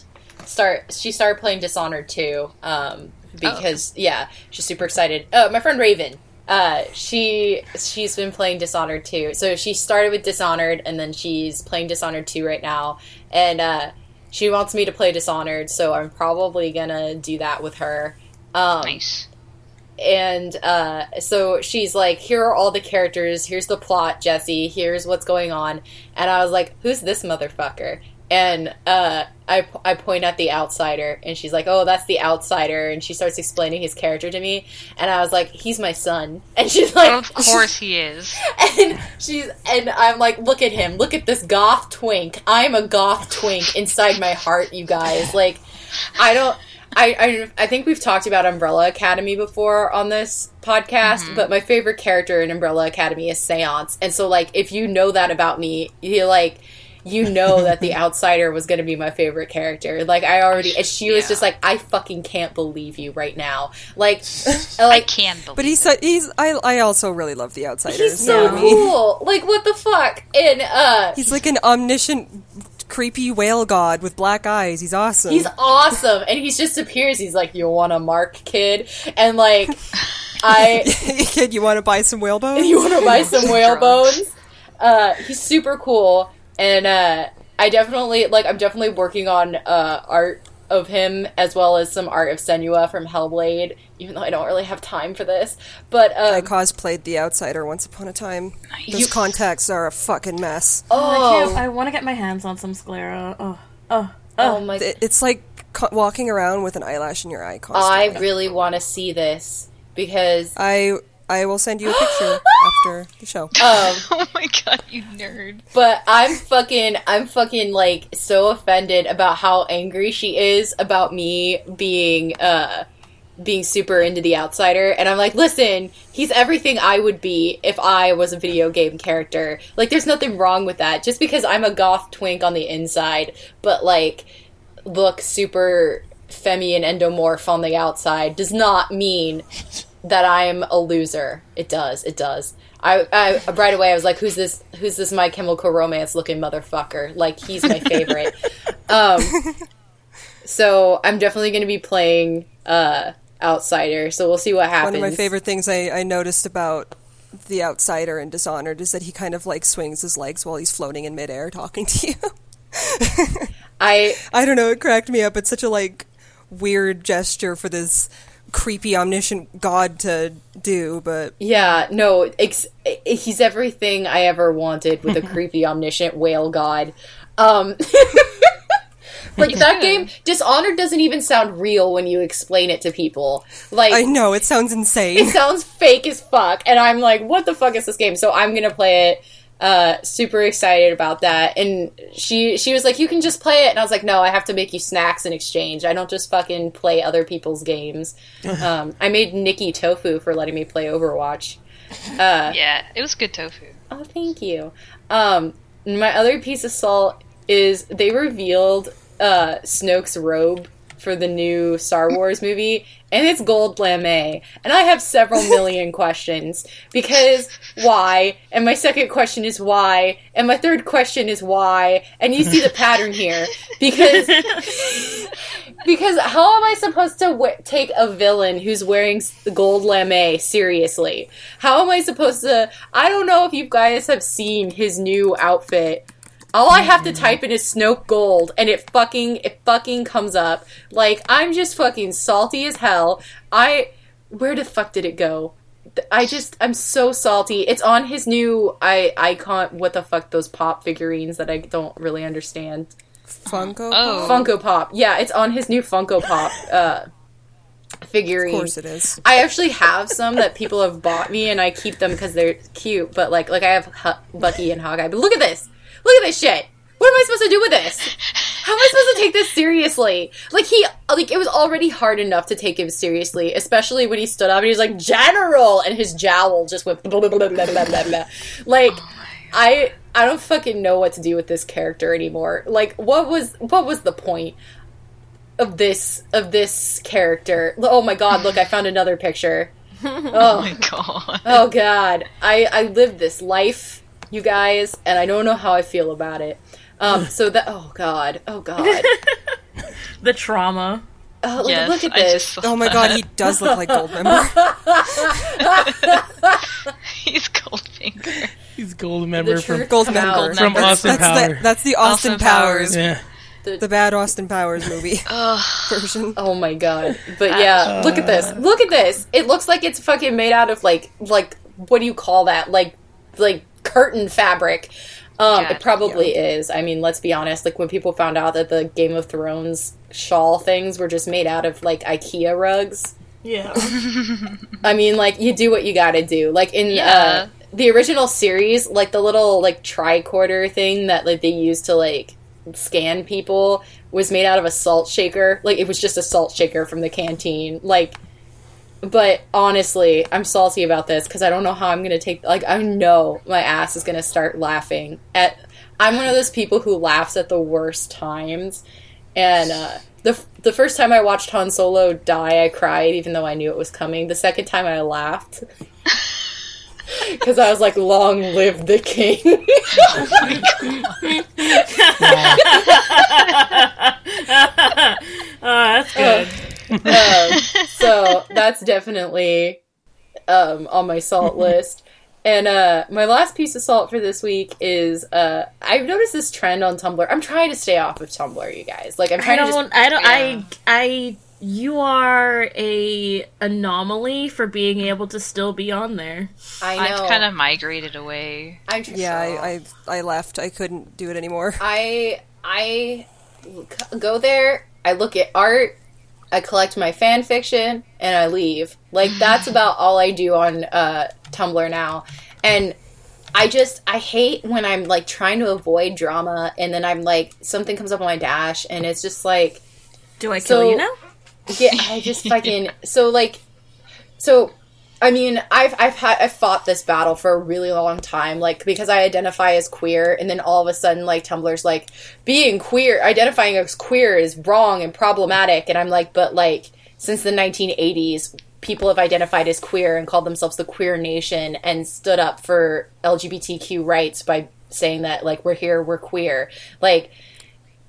start she started playing Dishonored 2 um, because yeah, she's super excited. Uh, my friend Raven, uh, she she's been playing Dishonored 2. So she started with Dishonored and then she's playing Dishonored 2 right now, and uh, she wants me to play Dishonored, so I'm probably gonna do that with her. Um, Nice. and uh, so she's like, "Here are all the characters. Here's the plot, Jesse. Here's what's going on." And I was like, "Who's this motherfucker?" And uh, I I point at the outsider, and she's like, "Oh, that's the outsider." And she starts explaining his character to me, and I was like, "He's my son." And she's like, Of course he is. and she's and I'm like, look at him, look at this goth twink. I'm a goth twink inside my heart, you guys. Like, I don't. I, I I think we've talked about Umbrella Academy before on this podcast, but my favorite character in Umbrella Academy is Seance, and so like if you know that about me, you like you know that the outsider was going to be my favorite character. Like I already, and she was just like, I fucking can't believe you right now. Like, I like can believe but he's so- he's I I also really love the outsider. he's so what I mean? cool. Like what the fuck? And uh, He's like an omniscient, creepy whale god with black eyes. He's awesome. He's awesome, and he just appears. He's like, "You want a mark, kid?" And like, I, Kid, you want to buy some whale bones? you want to buy some whale bones? Uh, he's super cool, and uh, I definitely like. I'm definitely working on uh, art of him as well as some art of Senua from Hellblade. Even though I don't really have time for this, but um, I cosplayed the Outsider once upon a time. Those You- contacts are a fucking mess. I, oh, can't- I want to get my hands on some sclera. Oh, oh, oh my! It- It's like co- walking around with an eyelash in your eye I really want to see this because I I will send you a picture after the show. um, Oh my god, you nerd. But I'm fucking, I'm fucking like so offended about how angry she is about me being, uh, being super into the outsider. And I'm like, listen, he's everything I would be if I was a video game character. Like, there's nothing wrong with that. Just because I'm a goth twink on the inside, but like, look super femi and endomorph on the outside does not mean that I'm a loser. It does. It does. I, I right away I was like, "Who's this? Who's this My Chemical Romance looking motherfucker? Like he's my favorite." um, so I'm definitely going to be playing uh, Outsider. So we'll see what happens. One of my favorite things I, I noticed about the Outsider and Dishonored is that he kind of like swings his legs while he's floating in midair talking to you. I I don't know, it cracked me up. It's such a like weird gesture for this creepy omniscient god to do, but yeah no, ex- he's everything I ever wanted with a creepy omniscient whale god. Um, like that game, Dishonored doesn't even sound real when you explain it to people. Like I know it sounds insane. it sounds fake as fuck and i'm like what the fuck is this game so i'm gonna play it uh super excited about that. And she she was like you can just play it. And i was like no i have to make you snacks in exchange. I don't just fucking play other people's games. Um i made nikki tofu for letting me play overwatch. Uh Yeah, it was good tofu. Oh, thank you. Um, my other piece of salt is they revealed uh, Snoke's robe for the new Star Wars movie, and it's gold lame. And I have several million questions because why? And my second question is why? And my third question is why? And you see the pattern here because because how am I supposed to w- take a villain who's wearing gold lame seriously? How am I supposed to? I don't know if you guys have seen his new outfit. All I have to type in is Snoke Gold, and it fucking it fucking comes up. Like I'm just fucking salty as hell. I where the fuck did it go? I just I'm so salty. It's on his new I icon. What the fuck? Those pop figurines that I don't really understand. Funko. Oh. Funko Pop. Yeah, it's on his new Funko Pop uh, figurine. Of course it is. I actually have some that people have bought me, and I keep them because they're cute. But like, like I have Hu- Bucky and Hawkeye. But look at this! Look at this shit! What am I supposed to do with this? How am I supposed to take this seriously? Like he, like it was already hard enough to take him seriously, especially when he stood up and he's like General, and his jowl just went blah, blah, blah, like. Oh I I don't fucking know what to do with this character anymore. Like what was what was the point of this of this character? Oh my god, look, I found another picture. Oh Oh, my god. oh god. I I lived this life, you guys, and I don't know how I feel about it. Um so that oh god. Oh god. the trauma. Oh, look, Yes, look at this. Oh my god, that. he does look like Goldmember. He's Goldfinger. He's gold member The from truth Gold come member. out. From that's, Austin that's the, Powers. that's the Austin, Austin Powers, Powers. yeah. the bad Austin Powers movie version. Oh my god. But yeah, look at this. Look at this. It looks like it's fucking made out of like like what do you call that? Like like curtain fabric. Um Yeah. it probably is. I mean, let's be honest, like when people found out that the Game of Thrones shawl things were just made out of like IKEA rugs. Yeah. I mean, like you do what you got to do. Like in Yeah. uh, the original series, like the little like tricorder thing that like they used to like scan people was made out of a salt shaker. Like it was just a salt shaker from the canteen. Like, but honestly, I'm salty about this because I don't know how I'm gonna take. Like I know my ass is gonna start laughing at. I'm one of those people who laughs at the worst times, and uh, the the first time I watched Han Solo die, I cried even though I knew it was coming. The second time I laughed. Because I was like, "Long live the king!" Oh, that's good. Um, so that's definitely um, on my salt list. And uh, my last piece of salt for this week is uh, I've noticed this trend on Tumblr. I'm trying to stay off of Tumblr, you guys. Like I'm trying to don't. just I don't. yeah. I. I. You are a anomaly for being able to still be on there. I know. I've kind of migrated away. I'm tr- Yeah, I, I I left. I couldn't do it anymore. I I go there. I look at art. I collect my fan fiction, and I leave. Like that's about all I do on uh, Tumblr now. And I just I hate when I'm like trying to avoid drama, and then I'm like something comes up on my dash, and it's just like Do I kill So- you now? yeah, I just fucking so like so I mean, I've I've had I've fought this battle for a really long time, like because I identify as queer, and then all of a sudden, like Tumblr's like being queer, identifying as queer is wrong and problematic, and I'm like, but like since the 1980s, people have identified as queer and called themselves the queer nation and stood up for LGBTQ rights by saying that like we're here, we're queer, like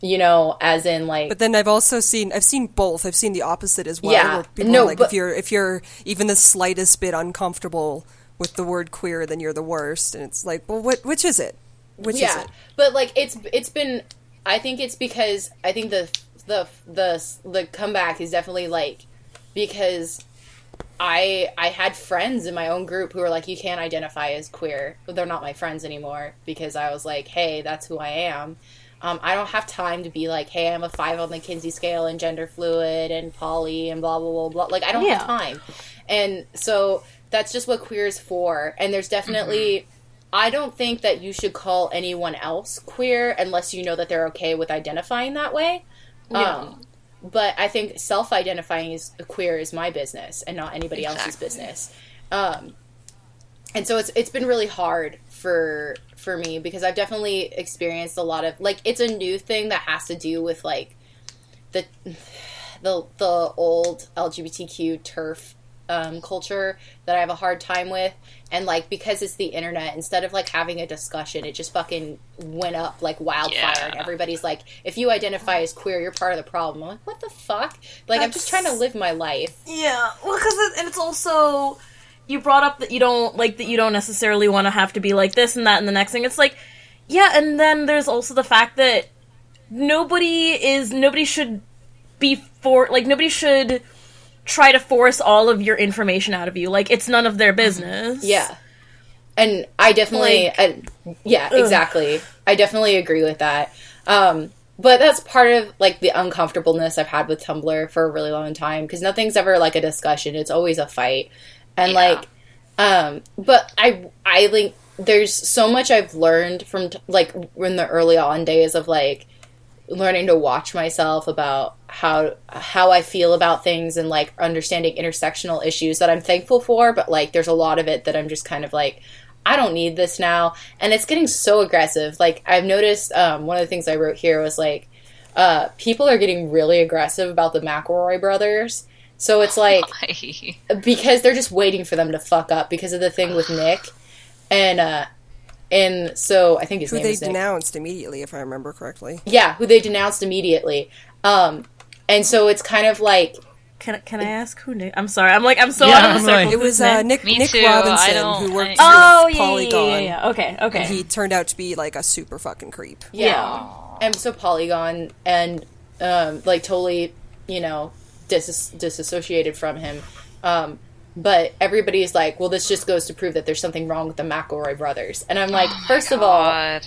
you know, as in like But then I've also seen I've seen both. I've seen the opposite as well. Yeah. people No, like but- if you're if you're even the slightest bit uncomfortable with the word queer, then you're the worst. And it's like, well, what which is it? Which is yeah it? but like it's it's been i think it's because i think the the the the comeback is definitely like because i i had friends in my own group who were like you can't identify as queer they're not my friends anymore because i was like hey that's who i am um, I don't have time to be like, hey, I'm a five on the Kinsey scale and gender fluid and poly and blah blah blah blah. Like, I don't Yeah. have time, and so that's just what queer is for. And there's definitely I don't think that you should call anyone else queer unless you know that they're okay with identifying that way. Um, but I think self-identifying as queer is my business and not anybody else's business. Um, and so it's it's been really hard for for me because I've definitely experienced a lot of like it's a new thing that has to do with like the the the old LGBTQ TERF um, culture that I have a hard time with, and like because it's the internet, instead of like having a discussion, it just fucking went up like wildfire, Yeah. and everybody's like, if you identify as queer, you're part of the problem. I'm like, what the fuck? Like I'm just trying to live my life. Yeah, well, because it, and it's also you brought up that you don't like that you don't necessarily want to have to be like this and that and the next thing. It's like, yeah, and then there's also the fact that nobody is nobody should be for like nobody should try to force all of your information out of you. Like it's none of their business. Yeah. And I definitely, Like- I, yeah, exactly. I definitely agree with that. Um, but that's part of like the uncomfortableness I've had with Tumblr for a really long time because nothing's ever like a discussion; it's always a fight. And Yeah. like, um, but I, I think there's so much I've learned from t- like in the early on days of like learning to watch myself about how how I feel about things and like understanding intersectional issues that I'm thankful for, but like there's a lot of it that I'm just kind of like I don't need this now, and it's getting so aggressive. Like I've noticed, um, one of the things I wrote here was like uh, people are getting really aggressive about the McElroy brothers. So it's like because they're just waiting for them to fuck up because of the thing with Nick, and uh, and so I think his Who name they is Nick. denounced immediately, if I remember correctly. Yeah, who they denounced immediately. Um, and so it's kind of like Can I- can I ask who Nick? I'm sorry. I'm like I'm so Yeah, out of the I'm circle. It was uh, Nick? Nick Me Nick too, I Robinson don't- who worked Oh with yeah, yeah, Polygon. yeah, yeah, yeah. Okay, okay. And he turned out to be like a super fucking creep. yeah, and so Polygon and um, like totally, you know, dis- disassociated from him. Um, but everybody's like, well, this just goes to prove that there's something wrong with the McElroy brothers. And I'm like, first of all,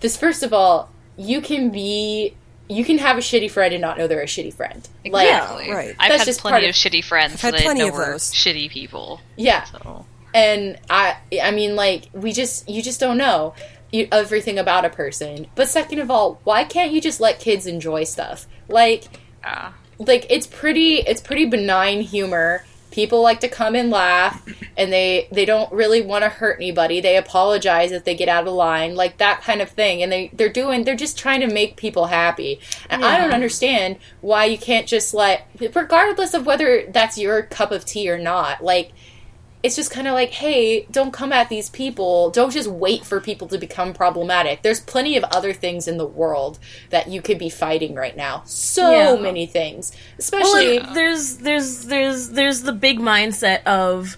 this first of all, you can be, you can have a shitty friend and not know they're a shitty friend. Like, Exactly. right. I've That's had just plenty of, of- shitty friends I've had that plenty know of were those. shitty people. yeah. So and I I mean like we just you just don't know you, everything about a person. But second of all, why can't you just let kids enjoy stuff? Like yeah. Like it's pretty it's pretty benign humor. People like to come and laugh and they they don't really want to hurt anybody. They apologize if they get out of line, like that kind of thing. And they they're doing they're just trying to make people happy. And I don't understand why you can't just let regardless of whether that's your cup of tea or not. Like it's just kind of like, hey, don't come at these people. Don't just wait for people to become problematic. There's plenty of other things in the world that you could be fighting right now. So Yeah. many things, Well, especially and there's there's there's there's the big mindset of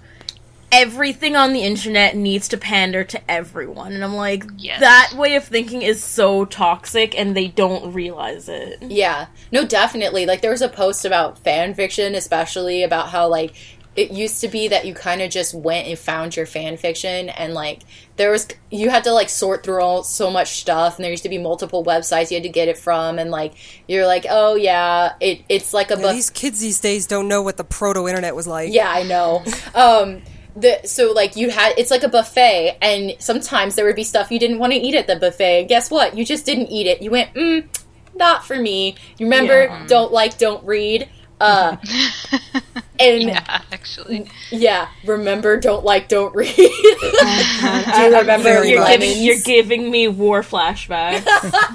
everything on the internet needs to pander to everyone. And I'm like, Yes. that way of thinking is so toxic and they don't realize it. Yeah. No, definitely. Like there was a post about fan fiction, especially about how like it used to be that you kind of just went and found your fan fiction and like there was you had to like sort through all so much stuff and there used to be multiple websites you had to get it from and like you're like oh yeah it it's like a Yeah, book these kids these days don't know what the proto internet was like. yeah, I know. Um, the so like you had it's like a buffet, and sometimes there would be stuff you didn't want to eat at the buffet. And guess what? You just didn't eat it. You went, mm, not for me. You remember? Yeah. Don't like, don't read. Uh, and yeah. Yeah, remember? Don't like, don't read. Do you remember? You're Lemons. giving, you're giving me war flashbacks.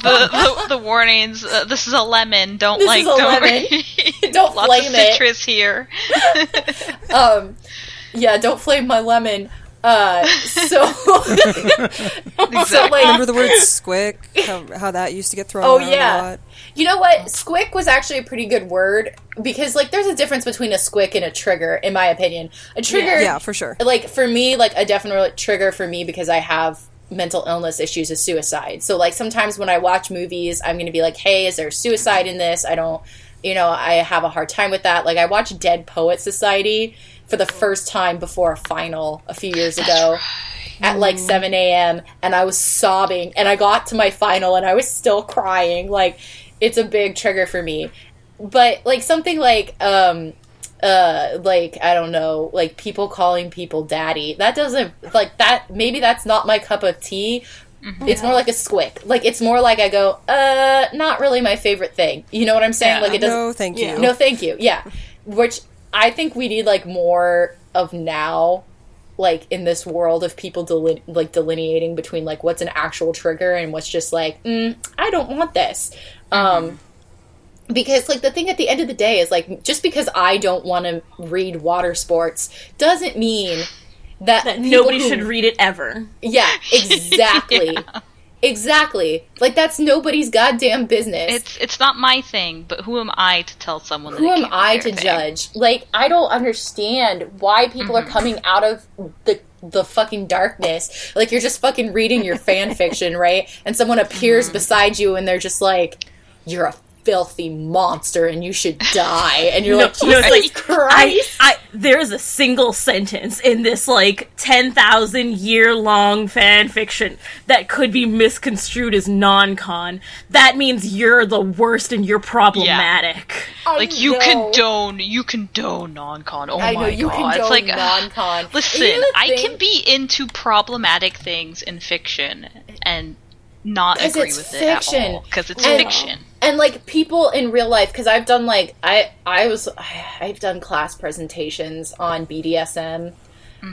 The, the, the warnings. Uh, this is a lemon. Don't This like. is a don't lemon. read. Don't Lots flame of it. citrus here. um, yeah, don't flame my lemon. Uh, so so like Remember the word squick? How, how that used to get thrown Oh around a yeah. You know what? Squick was actually a pretty good word because like there's a difference between a squick and a trigger in my opinion. A trigger Yeah, for sure. like for me like a definite trigger for me because I have mental illness issues is suicide. So like sometimes when I watch movies, I'm going to be like, "Hey, is there suicide in this?" I don't you know, I have a hard time with that. Like I watched Dead Poet Society for the first time before a final a few years ago at like 7 a.m. and I was sobbing and I got to my final and I was still crying. Like it's a big trigger for me. But like something like um uh like I don't know, like people calling people daddy. That doesn't like that maybe that's not my cup of tea. It's more like a squick. Like it's more like I go, uh, not really my favorite thing. You know what I'm saying? Yeah. Like it doesn't No, thank you. No, thank you. Yeah, which I think we need like more of now, like in this world of people deline- like delineating between like what's an actual trigger and what's just like mm, I don't want this. Mm-hmm. Um, because like the thing at the end of the day is like just because I don't want to read water sports doesn't mean that, that nobody who- should read it ever. Yeah, exactly. Exactly. Like that's nobody's goddamn business. It's it's not my thing, but who am I to tell someone? That who am I to thing? judge? Like, I don't understand why people are mm-hmm. coming out of the the fucking darkness. Like, you're just fucking reading your fan fiction, right? And someone appears mm-hmm. beside you, and they're just like, "You're a filthy monster, and you should die." And you're like, "Jesus like, Christ!" I, I, there's a single sentence in this like 10,000 year long fan fiction that could be misconstrued as non-con. That means you're the worst and you're problematic. I Like you know. condone, you condone non-con. Oh I my uh, know you god, condone it's like non-con. Listen, You I thing- can be into problematic things in fiction and not agree it's with it fiction. at all because it's And- fiction. And like people in real life because i've done like i i was i've done class presentations on bdsm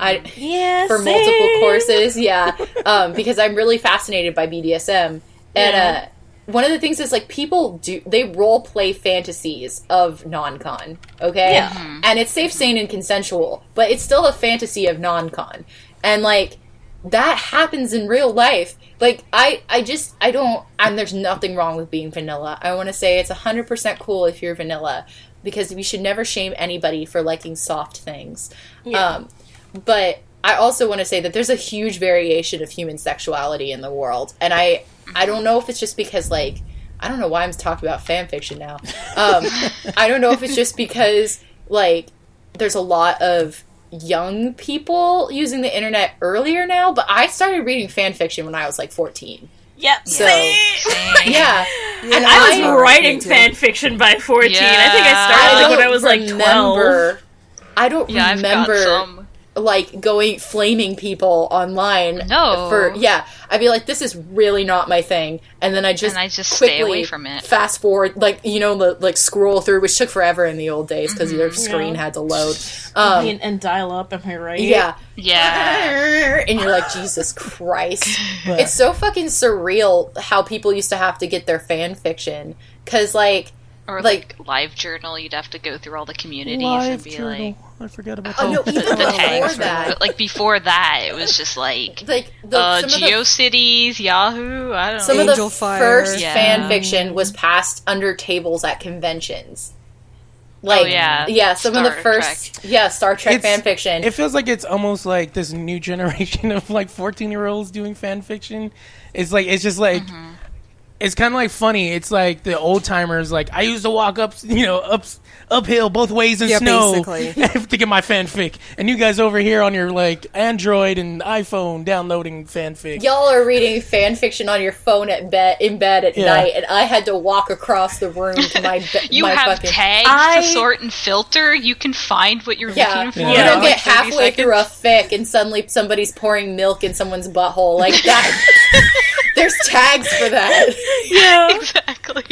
i Yeah, for same. multiple courses yeah. Um because i'm really fascinated by bdsm and Yeah. uh one of the things is like people do they role play fantasies of non-con okay? Yeah. and it's safe sane and consensual but it's still a fantasy of non-con. And like that happens in real life. Like i i just i don't and there's nothing wrong with being vanilla. I want to say it's 100% cool if you're vanilla because we should never shame anybody for liking soft things. Um but i also want to say that there's a huge variation of human sexuality in the world and i i don't know if it's just because like i don't know why i'm talking about fan fiction now. Um i don't know if it's just because like there's a lot of young people using the internet earlier now, but I started reading fan fiction when I was like 14. Yep. So, same. yeah. And I was I- writing fan fiction by 14. I think I Yeah. started like when I was like 12. remember- I don't Yeah, I've got remember some. Like going flaming people online. No. For yeah, I'd be like, this is really not my thing, and then I just And I just stay quickly away from it. Fast forward, like you know, the, like scroll through, which took forever in the old days because your screen Yeah. had to load. Um, and, and dial up, am I right? yeah, Yeah. and you're like, Jesus Christ. it's so fucking surreal how people used to have to get their fan fiction. Because, like, Or Like- like, live journal, you'd have to go through all the communities and be journal. like I forgot about oh, that. no, the, even the before tags. that. But like before that, it was just like like, the, uh, some of the GeoCities, Yahoo. I don't Some know. of the Angel Fire. first Yeah. fan fiction was passed under tables at conventions. Like, Oh, yeah. yeah, some of the Star first, yeah, Star Trek It's- fan fiction. It feels like it's almost like this new generation of like 14 year olds doing fan fiction. It's like it's just like it's kind of like funny. It's like the old timers like I used to walk up, you know, up uphill both ways in Yeah, snow basically. to get my fanfic, and you guys over here on your like Android and iPhone downloading fanfic. Y'all are reading fan fiction on your phone at bed in bed at Yeah. night, and I had to walk across the room to my be- You my have fucking. tags I- to sort and filter. You can find what you're Yeah, looking for. you in, don't like, get 30 halfway through a fic and suddenly somebody's pouring milk in someone's butthole like that. There's tags for that. Yeah. Exactly.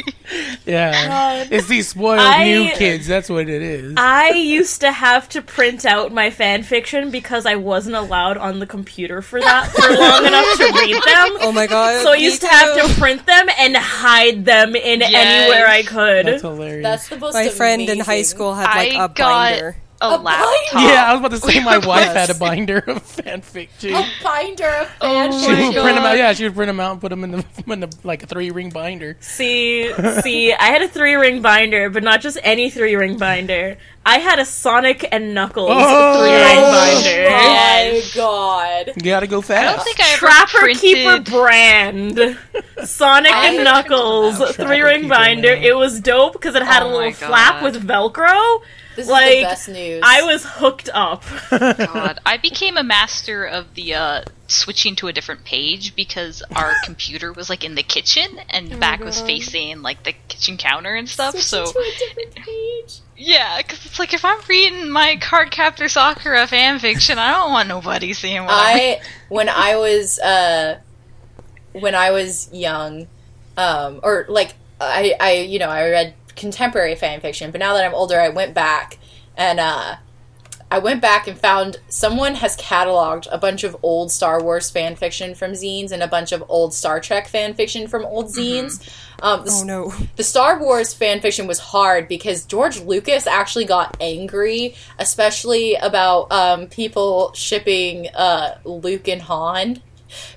Yeah, it's these spoiled I- new kids. That's what it is. I used to have to print out my fan fiction because I wasn't allowed on the computer for that for long enough to read them. Oh my god. So I me used to have to print them and hide them in Yes. anywhere I could. That's hilarious. That's the most. My friend in high school had like I a got binder. A, A laptop. yeah, I was about to say my wife had a binder of fanfic too. a binder of oh fan Oh She would fiction. print them out. Yeah, she would print them out and put them in the, in the like a three ring binder. See, see, I had a three ring binder, but not just any three ring binder. I had a Sonic and Knuckles Oh! three ring oh binder. Oh my god! You gotta go I fast. don't think I ever Trapper printed. Keeper brand. Sonic I- and Knuckles three ring binder. man. It was dope because it had Oh a little flap with Velcro. This Like, is the best news. I was hooked up. God, I became a master of the uh, switching to a different page because our computer was like in the kitchen and back was facing like the kitchen counter and stuff. so to a different page. yeah, because it's like if I'm reading my Card Captor Sakura fan fiction, I don't want nobody seeing what I'm I when I was uh when I was young, um, or like I I you know I read contemporary fan fiction, but now that I'm older, I went back and uh, I went back and found someone has cataloged a bunch of old Star Wars fan fiction from zines and a bunch of old Star Trek fan fiction from old zines. Um, the, Oh no. the Star Wars fan fiction was hard because George Lucas actually got angry, especially about um, people shipping uh, Luke and Han.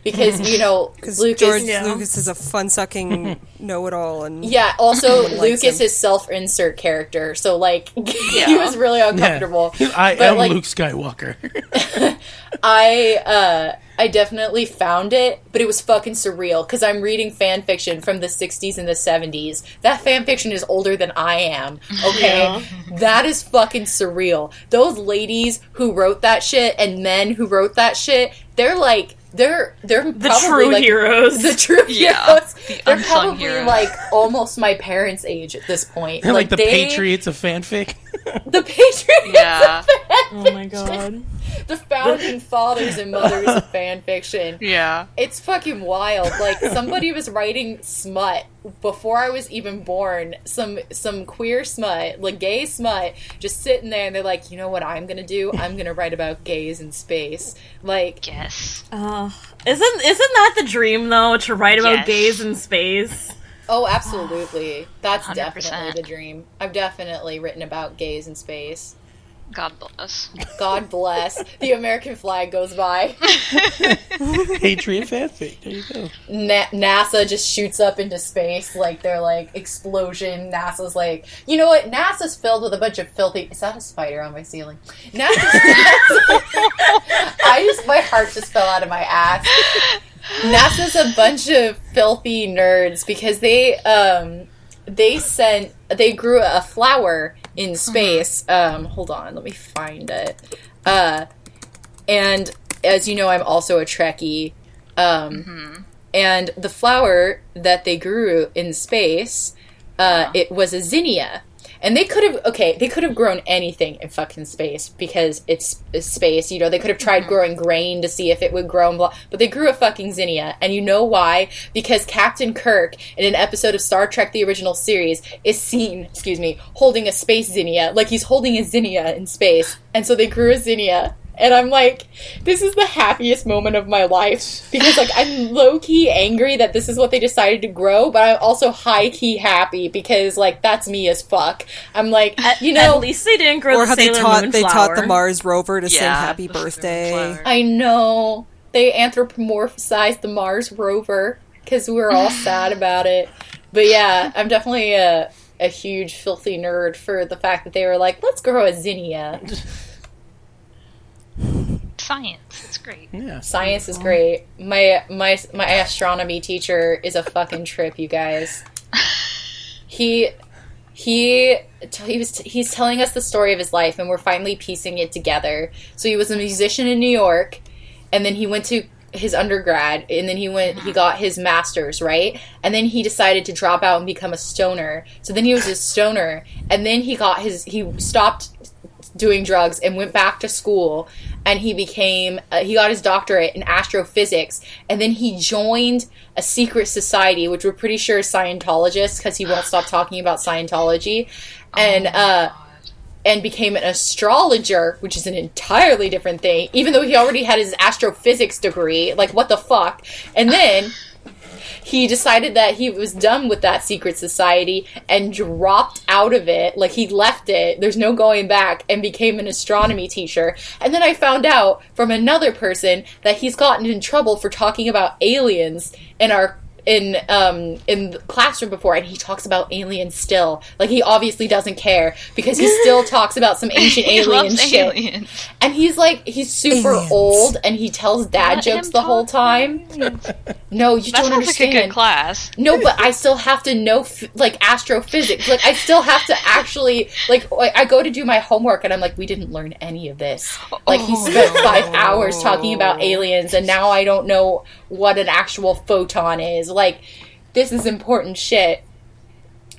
Because, you know, Because Lucas. George Yeah. Lucas is a fun sucking know it all and Yeah, also Lucas is self insert character, so like he was really uncomfortable. Yeah. I But, am like- Luke Skywalker. I uh I definitely found it, but it was fucking surreal because I'm reading fan fiction from the 60s and the 70s. That fan fiction is older than I am. Okay, that is fucking surreal. Those ladies who wrote that shit and men who wrote that shit, they're like they're they're The true like, heroes. The true Yeah, heroes. the They're probably heroes. like almost my parents' age at this point. like, the they- Patriots of fanfic. The Patriots. Yeah. oh my god. The founding fathers and mothers of fan fiction. Yeah. It's fucking wild. Like somebody was writing smut before I was even born. Some some queer smut, like gay smut, just sitting there, and they're like, you know what I'm gonna do? I'm gonna write about gays in space. Like, Yes. Uh, isn't isn't that the dream though to write about Yes. gays in space? oh, absolutely, that's 100%. definitely the dream. I've definitely written about gays in space. God bless. God bless. the American flag goes by. Patriot fanfic. There you go. Na- NASA just shoots up into space like they're like explosion. NASA's like, you know what? NASA's filled with a bunch of filthy. Is that a spider on my ceiling? NASA's. I just my heart just fell out of my ass. NASA's a bunch of filthy nerds because they um they sent they grew a flower in space. Um, hold on, let me find it. Uh, and as you know, I'm also a Trekkie. Um, and the flower that they grew in space, uh, it was a zinnia. And they could have okay, they could have grown anything in fucking space because it's, it's space. You know, they could have tried mm-hmm. growing grain to see if it would grow, and blah, but they grew a fucking zinnia. And you know why? Because Captain Kirk in an episode of Star Trek: The Original Series is seen, excuse me, holding a space zinnia, like he's holding a zinnia in space. And so they grew a zinnia. And I'm like, this is the happiest moment of my life because like I'm low key angry that this is what they decided to grow, but I'm also high key happy because like that's me as fuck. I'm like, you know, At least they didn't grow or the have they Sailor taught Moon they taught the. Mars rover to sing happy the Sailor Moon birthday. I know they anthropomorphized the Mars rover because we're all sad about it. But yeah, I'm definitely uh, a huge filthy nerd for the fact that they were like, let's grow a zinnia. Science. It's great. Yeah. Science is great. My my my astronomy teacher is a fucking trip, you guys. He he he was he's telling us the story of his life, and we're finally piecing it together. So he was a musician in New York, and then he went to his undergrad, and then he went he uh-huh. got his master's right, and then he decided to drop out and become a stoner. So then he was a stoner, and then he got his he stopped doing drugs and went back to school and he became uh, he got his doctorate in astrophysics and then he joined a secret society which we're pretty sure is scientologists because he won't stop talking about scientology and uh and became an astrologer which is an entirely different thing even though he already had his astrophysics degree like what the fuck? And then he decided that he was done with that secret society and dropped out of it. Like he left it. There's no going back and became an astronomy teacher. And then I found out from another person that he's gotten in trouble for talking about aliens in our in um in the classroom before and he talks about aliens still like he obviously doesn't care because he still talks about some ancient alien shit aliens. and he's like he's super Aliens. old and he tells dad Let jokes the whole time no you That don't like understand good class. no, but I still have to know f- like astrophysics. Like I still have to actually like I I go to do my homework and I'm like, we didn't learn any of this. Like he spent five hours talking about aliens, and now I don't know what an actual photon is. Like this is important shit.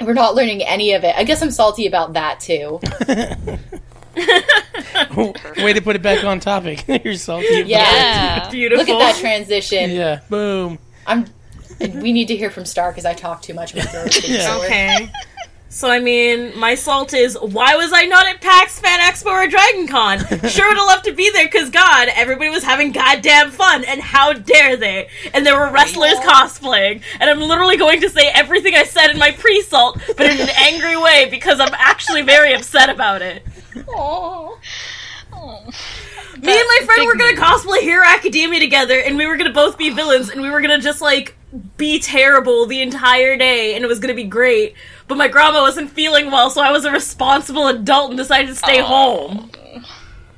We're not learning any of it. I guess I'm salty about that too. Way to put it back on topic. You're salty. about Yeah. Yeah. Beautiful. Look at that transition. Yeah. Boom. I'm. We need to hear from Star because I talk too much about her. Yeah. Okay. So I mean, my salt is why was I not at PAX Fan Expo or Dragon Con? Sure would have loved to be there because God, everybody was having goddamn fun, and how dare they? And there were wrestlers cosplaying, and I'm literally going to say everything I said in my pre-salt, but in an angry way because I'm actually very upset about it. Aw. Me and my friend were gonna cosplay Hero Academia together, and we were gonna both be villains, and we were gonna just like be terrible the entire day, and it was gonna be great. But my grandma wasn't feeling well, so I was a responsible adult and decided to stay home.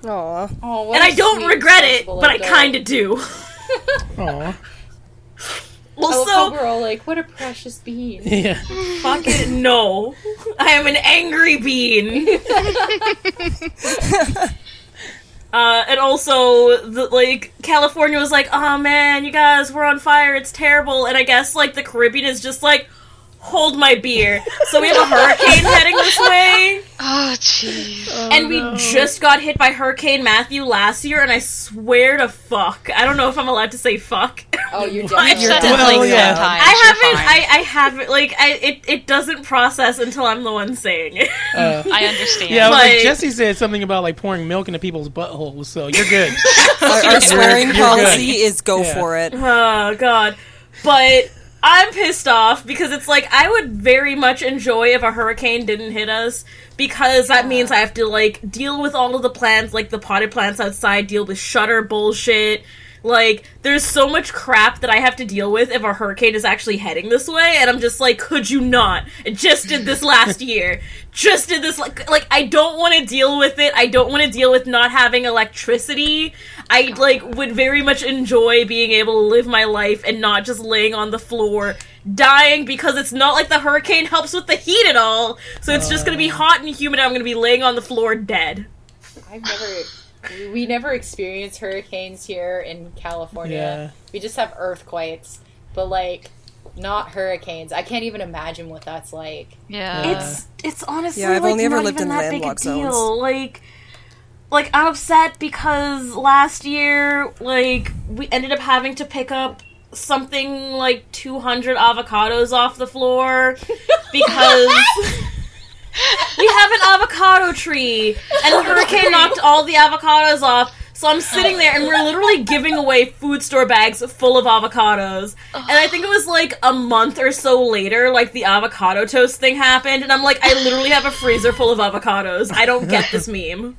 Aw. Oh, And I don't sweet, regret it, responsible but I kind of do. Aw. I love how Also, we're all like, what a precious bean!" Yeah. fucking no. I am an angry bean. Uh, and also, the, like, California was like, oh man, you guys, we're on fire, it's terrible. And I guess, like, the Caribbean is just like, hold my beer. So we have a hurricane heading this way. Oh, jeez. and we just got hit by Hurricane Matthew last year, and I swear to fuck. I don't know if I'm allowed to say fuck. Oh, you're You've definitely said Well, yeah. ten times. I haven't. I, I haven't. Like, I it, it doesn't process until I'm the one saying it. Uh, I understand. yeah, like, Like- Jesse said something about like pouring milk into people's buttholes, so you're good. Our, our swearing you're policy good. is go Yeah. for it. Oh god. But I'm pissed off because it's like I would very much enjoy if a hurricane didn't hit us because that means I have to like deal with all of the plants like the potted plants outside, deal with shutter bullshit. Like there's so much crap that I have to deal with if a hurricane is actually heading this way and I'm just like could you not? It just did this last year. Just did this like like I don't want to deal with it. I don't want to deal with not having electricity. I like would very much enjoy being able to live my life and not just laying on the floor dying because it's not like the hurricane helps with the heat at all. So it's just going to be uh. hot and humid I'm going to be laying on the floor dead. I've never. We never experience hurricanes here in California. Yeah. We just have earthquakes, but like not hurricanes. I can't even imagine what that's like. yeah. It's it's honestly Yeah, I've like only ever not lived even in that big a landlocked deal. zones. Like like I'm upset because last year like we ended up having to pick up something like 200 avocados off the floor because we have an avocado tree and the hurricane knocked all the avocados off. So i'm sitting there and we're literally giving away food store bags full of avocados. And i think it was like a month or so later like the avocado toast thing happened and i'm like i literally have a freezer full of avocados. I don't get this meme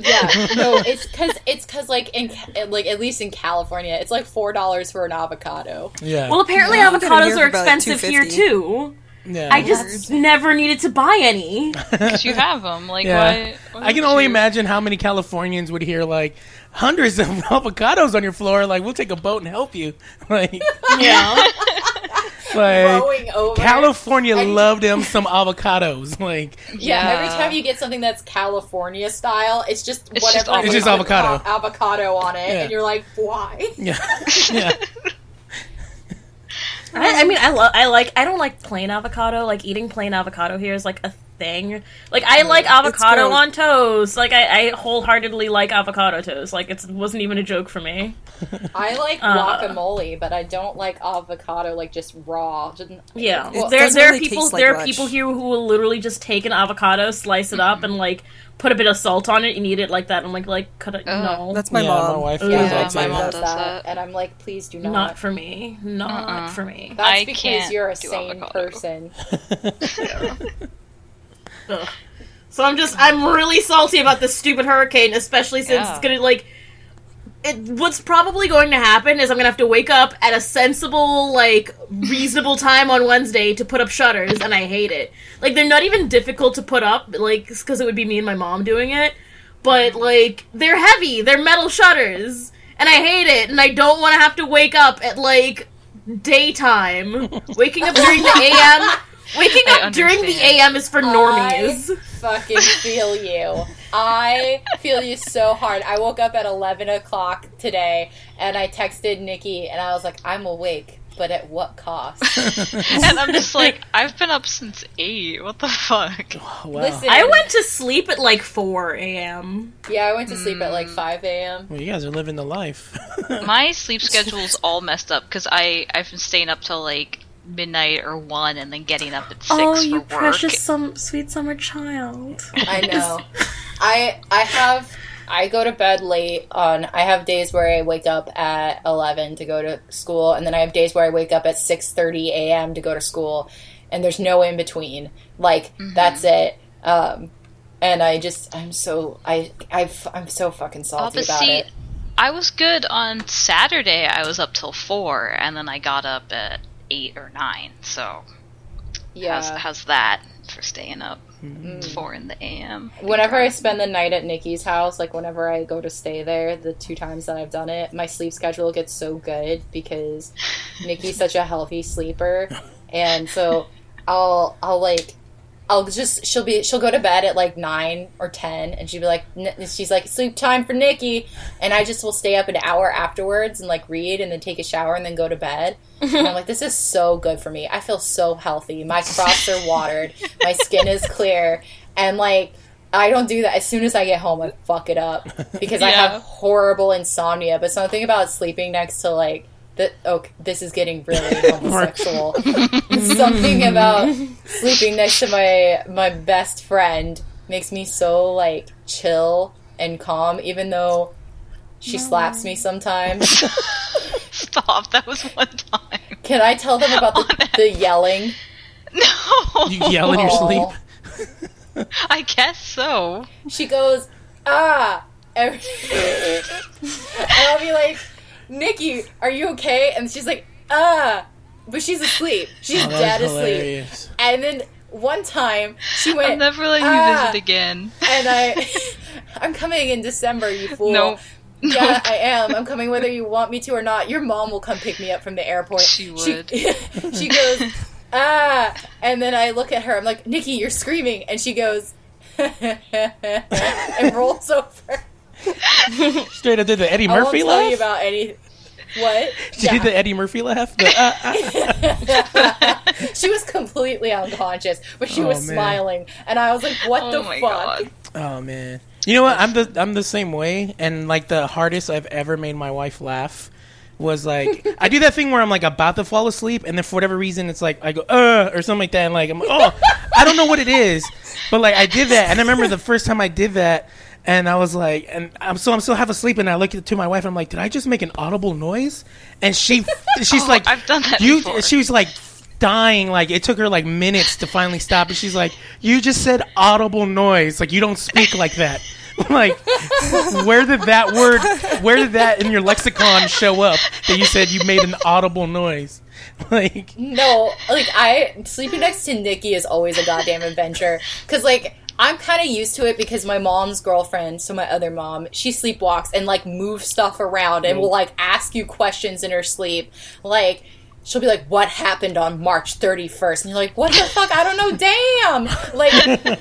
Yeah, no, it's because it's because like in like at least in California, it's like four dollars for an avocado. Yeah. well apparently Yeah, avocados are expensive here too Yeah. I just never needed to buy any. Because you have them. Like, Yeah. why? why I can only you? imagine how many Californians would hear like hundreds of avocados on your floor. Like, we'll take a boat and help you. Like, Yeah. Like over. California And- love them some avocados. Like, Yeah, Yeah. every time you get something that's California style, it's just It's whatever. just It's just avocado. avocado on it, Yeah. and you're like, why? yeah, yeah. I, I mean, I love. I like. I don't like plain avocado. Like eating plain avocado here is like a thing. Like I like avocado on toast. Like I, I wholeheartedly like avocado toast. Like it wasn't even a joke for me. I like Uh. guacamole, but I don't like avocado like just raw. Just- Yeah, It there doesn't there are people taste like there are much. people here who will literally just take an avocado, slice it up, and like put a bit of salt on it and eat it like that. I'm like, like, cut it? Ugh. no, That's my yeah, mom. my wife. Yeah, does Yeah, my too. mom does does that, that. and I'm like, please do not. not for me. Not Uh-uh. for me. That's I because can't you're a sane avocado. person. So I'm just I'm really salty about this stupid hurricane, especially since Yeah. it's gonna like. It, what's probably going to happen is I'm gonna have to wake up at a sensible, like, reasonable time on Wednesday to put up shutters, and I hate it. Like, they're not even difficult to put up, like, because it would be me and my mom doing it. But like, they're heavy. They're metal shutters, and I hate it. And I don't want to have to wake up at like daytime. Waking up during the AM. Waking I up during the. AM is for normies. I fucking feel you. I feel you so hard. I woke up at 11 o'clock today and I texted Nikki and I was like, I'm awake, but at what cost? And I'm just like, I've been up since eight. What the fuck? Wow. Listen, I went to sleep at like 4 a.m. yeah, I went to sleep at like mm. 5 a.m. Well, you guys are living the life. My sleep schedule's all messed up because I I've been staying up till like midnight or one, and then getting up at six Oh, for you work. precious some sweet summer child. I know. I I have I go to bed late on I have days where I wake up at 11 to go to school and then I have days where I wake up at 6:30 a.m. to go to school and there's no in between. Like that's it. Um and I just I'm so I I've I'm so fucking Oh, salty but about see, it. I was good on Saturday. I was up till four, and then I got up at eight or nine. So Yeah. how's, how's that for staying up Mm. four in the a.m. Whenever I spend the night at Nikki's house, like whenever I go to stay there, the two times that I've done it, my sleep schedule gets so good because Nikki's such a healthy sleeper, and so I'll I'll like I'll just she'll be she'll go to bed at like nine or ten, and she'll be like she's like sleep time for Nikki, and I just will stay up an hour afterwards and like read and then take a shower and then go to bed. And I'm like, this is so good for me. I feel so healthy. My crops are watered. My skin is clear. And like, I don't do that. As soon as I get home, I fuck it up because I have horrible insomnia. But something about sleeping next to like, the, oh, this is getting really homosexual. something about sleeping next to my my best friend makes me so like chill and calm, even though she slaps me sometimes. Stop. That was one time. Can I tell them about the, the yelling? No. You yell in your Aw. sleep. I guess so. She goes, ah. And and I'll be like, Nikki, are you okay? And she's like, ah. But she's asleep. She's Oh, that dead was asleep. hilarious. And then one time she went, I'm never letting you "Ah." visit again. and I, I'm coming in December, you fool. No. Yeah, I am. I'm coming whether you want me to or not. Your mom will come pick me up from the airport. She would. She, she goes, ah. And then I look at her. I'm like, Nikki, you're screaming. And she goes, and rolls over. Straight up did the Eddie I won't Murphy tell laugh. you about any. What? She did the Eddie Murphy laugh. The, uh, uh. she was completely unconscious, but she Oh, was man. smiling, and I was like, "What Oh the my fuck?" god. Oh man. You know what? I'm the I'm the same way, and like the hardest I've ever made my wife laugh was like I do that thing where I'm like about to fall asleep, and then for whatever reason it's like I go uh or something like that, and like I'm like oh I don't know what it is, but like I did that, and I remember the first time I did that. And I was like, and I'm so I'm still half asleep, and I look to my wife. and I'm like, did I just make an audible noise? And she, she's Oh, like, I've done that You, before. she was like dying. Like it took her like minutes to finally stop. And she's like, "You just said audible noise. Like you don't speak like that. like where did that word? Where did that in your lexicon show up that you said you made an audible noise?" like, No, like I sleeping next to Nikki is always a goddamn adventure. Cause like I'm kind of used to it because my mom's girlfriend, so my other mom, she sleepwalks and like moves stuff around and will like ask you questions in her sleep. Like she'll be like, "What happened on March 31st?" And you're like, "What the fuck? I don't know. Damn!" Like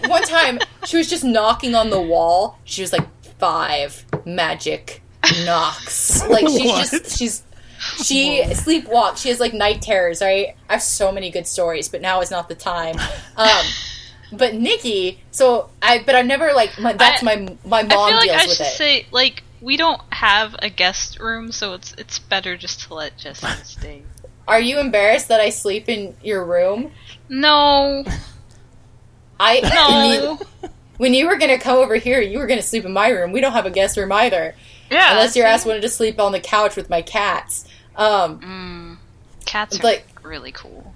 one time, she was just knocking on the wall. She was like, five magic knocks." Like she's What? just she's she sleepwalks. She has like night terrors, right? I have so many good stories, but now is not the time. Um, but Nikki, so I, but I've never like my, that's I- my my I mom feel like deals I with should it. say like we don't have a guest room, so it's it's better just to let Jessica stay. Are you embarrassed that I sleep in your room? No, I no. when you were gonna come over here, you were gonna sleep in my room. We don't have a guest room either, yeah, unless your ass wanted to sleep on the couch with my cats. Um, Cats are like- really cool.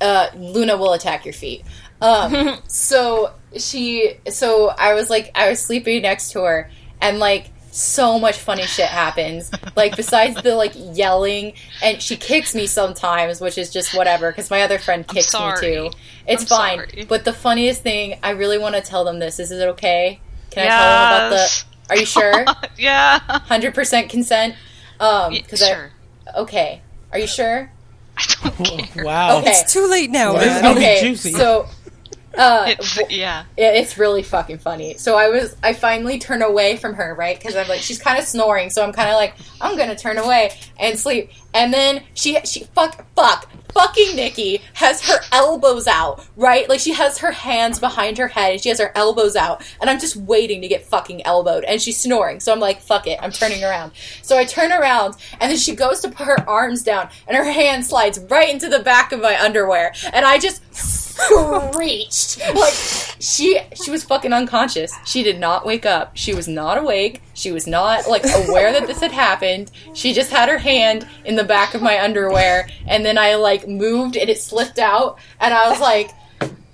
uh, Luna will attack your feet. Um, so she, so I was like, I was sleeping next to her, and like so much funny shit happens. Like besides the like yelling, and she kicks me sometimes, which is just whatever because my other friend kicks me too. It's I'm fine. sorry. But the funniest thing, I really want to tell them this. Is it okay? Can I tell them about the? Are you sure? yeah, Hundred percent consent. Um, Yeah, because sure. I okay. Are you sure? I don't care. wow. Okay. It's too late now, Well, this is gonna be Okay, juicy. so. Uh, It's yeah. Yeah, it's really fucking funny. So I was, I finally turn away from her, right? Because I'm like, she's kind of snoring, so I'm kind of like, I'm gonna turn away and sleep. And then she, she, fuck, fuck, fucking Nikki has her elbows out, right? Like she has her hands behind her head and she has her elbows out, and I'm just waiting to get fucking elbowed, and she's snoring. So I'm like, fuck it, I'm turning around. So I turn around, and then she goes to put her arms down, and her hand slides right into the back of my underwear, and I just screeched like she she was fucking unconscious. She did not wake up. She was not awake. She was not like aware that this had happened. She just had her hand in the back of my underwear and then i like moved and it slipped out and i was like